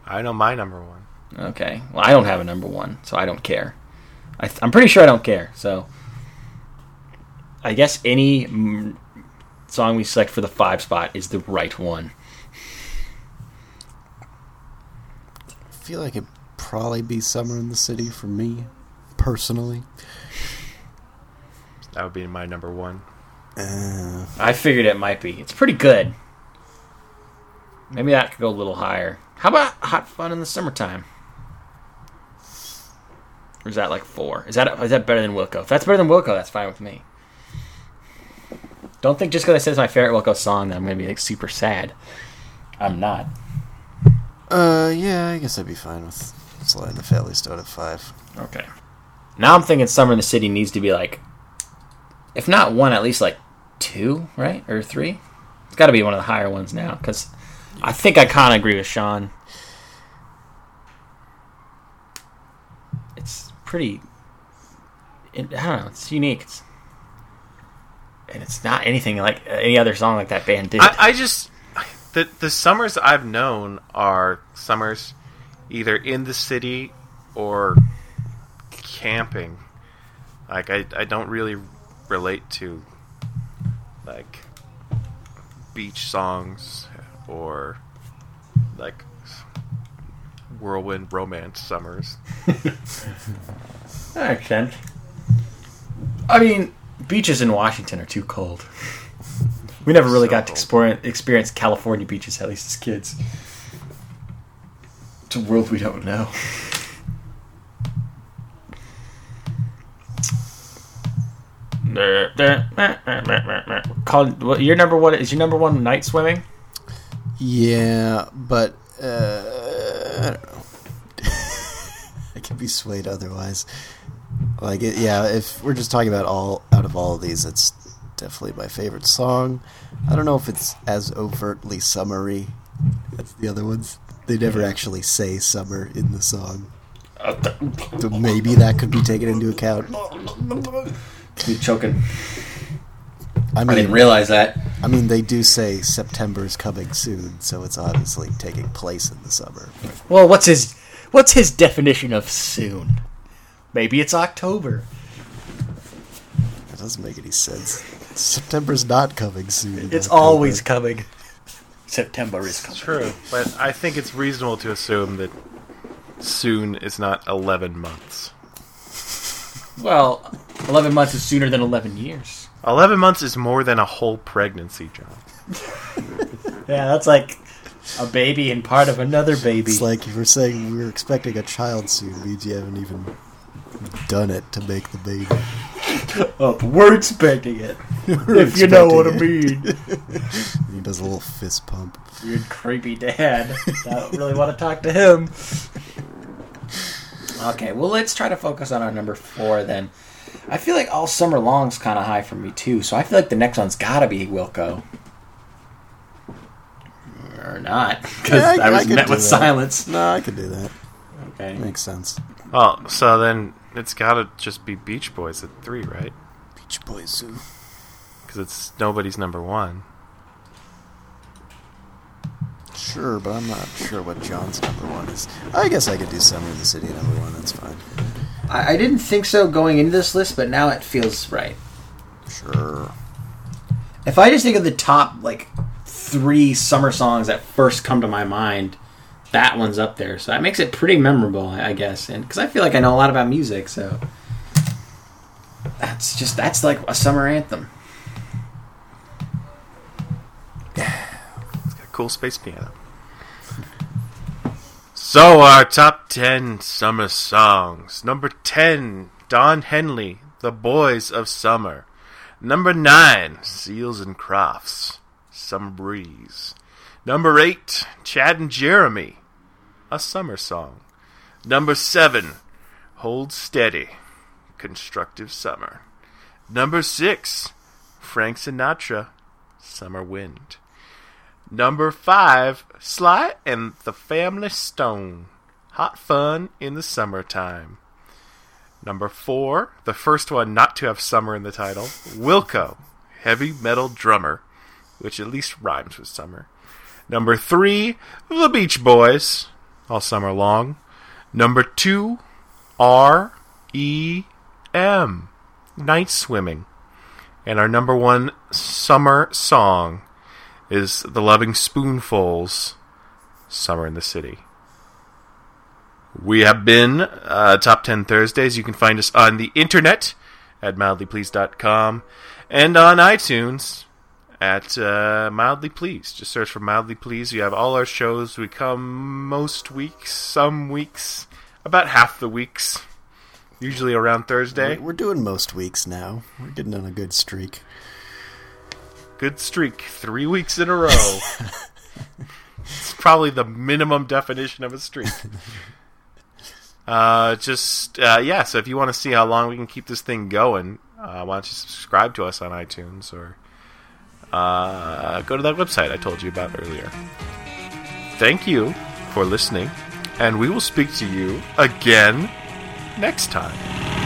I know my number one. Okay. Well, I don't have a number one, so I don't care. I th- I'm pretty sure I don't care. So I guess any mm, song we select for the five spot is the right one. I feel like it'd probably be Summer in the City for me, personally. That would be my number one. Uh, I figured it might be. It's pretty good. Maybe that could go a little higher. How about Hot Fun in the Summertime? Or is that like four? Is that is that better than Wilco? If that's better than Wilco, that's fine with me. Don't think just because I said it's my favorite Wilco song that I'm gonna be like super sad. I'm not. uh, yeah, I guess I'd be fine with sliding the Family Stone at five. Okay. Now I'm thinking Summer in the City needs to be like, if not one, at least like two, right? Or three? It's got to be one of the higher ones now because I think I kind of agree with Sean. It's pretty. It, I don't know. It's unique. It's, and it's not anything like uh, any other song like that band did. I, I just the the summers I've known are summers either in the city or camping. Like I I don't really relate to like beach songs or like whirlwind romance summers. That makes sense. I mean, beaches in Washington are too cold. We never really So got to explore, experience California beaches, at least as kids. It's a world we don't know. Called what? Your number one is your number one night swimming. Yeah, but uh, I don't know. I can be swayed otherwise. Like, it, yeah, if we're just talking about all out of all of these, it's definitely my favorite song. I don't know if it's as overtly summery as the other ones. They never actually say summer in the song. So maybe that could be taken into account. You choking. I I didn't realize that. I mean, they do say September's coming soon, so it's obviously taking place in the summer. Well, what's his what's his definition of soon? Maybe it's October. That doesn't make any sense. September's not coming soon. It's October. always coming. September is coming. True, but I think it's reasonable to assume that soon is not 11 months. Well, 11 months is sooner than 11 years. 11 months is more than a whole pregnancy, John. Yeah, that's like a baby and part of another baby. It's like you were saying we were expecting a child soon means you haven't even done it to make the baby. oh, we're expecting it. We're if you know what I mean. He does a little fist pump. Weird, creepy dad. I don't really want to talk to him. Okay, well, let's try to focus on our number four then. I feel like all summer long's kind of high for me too, so I feel like the next one's got to be Wilco. Or not, because Yeah, I- I, was I met with that. silence. No, I could do that. Okay. Makes sense. Well, so then it's gotta just be Beach Boys at 3, right? Beach Boys Zoo. Because it's nobody's number one. Sure, but I'm not sure what John's number one is. I guess I could do Summer in the City number one. That's fine. I, I didn't think so going into this list, but now it feels right. Sure. If I just think of the top like three summer songs that first come to my mind, that one's up there. So that makes it pretty memorable, I I guess. And because I feel like I know a lot about music, so that's just that's like a summer anthem. It's got a cool space piano. So, our top 10 summer songs. Number 10, Don Henley, The Boys of Summer. Number 9, Seals and Crofts, Summer Breeze. Number 8, Chad and Jeremy, A Summer Song. Number 7, Hold Steady, Constructive Summer. Number 6, Frank Sinatra, Summer Wind. Number five, Sly and the Family Stone. Hot fun in the summertime. Number four, the first one not to have summer in the title, Wilco, heavy metal drummer, which at least rhymes with summer. Number three, The Beach Boys, all summer long. Number two, R E M, night swimming. And our number one summer song is The Lovin' Spoonfuls, Summer in the City. We have been uh, Top 10 Thursdays. You can find us on the internet at mildlypleased.com and on iTunes at uh, Mildly Pleased. Just search for Mildly Pleased. You have all our shows. We come most weeks, some weeks, about half the weeks, usually around Thursday. We're doing most weeks now. We're getting on a good streak. Good streak, three weeks in a row. it's probably the minimum definition of a streak. Uh, just uh, yeah. So if you want to see how long we can keep this thing going, uh, why don't you subscribe to us on iTunes or uh, go to that website I told you about earlier. Thank you for listening, and we will speak to you again next time.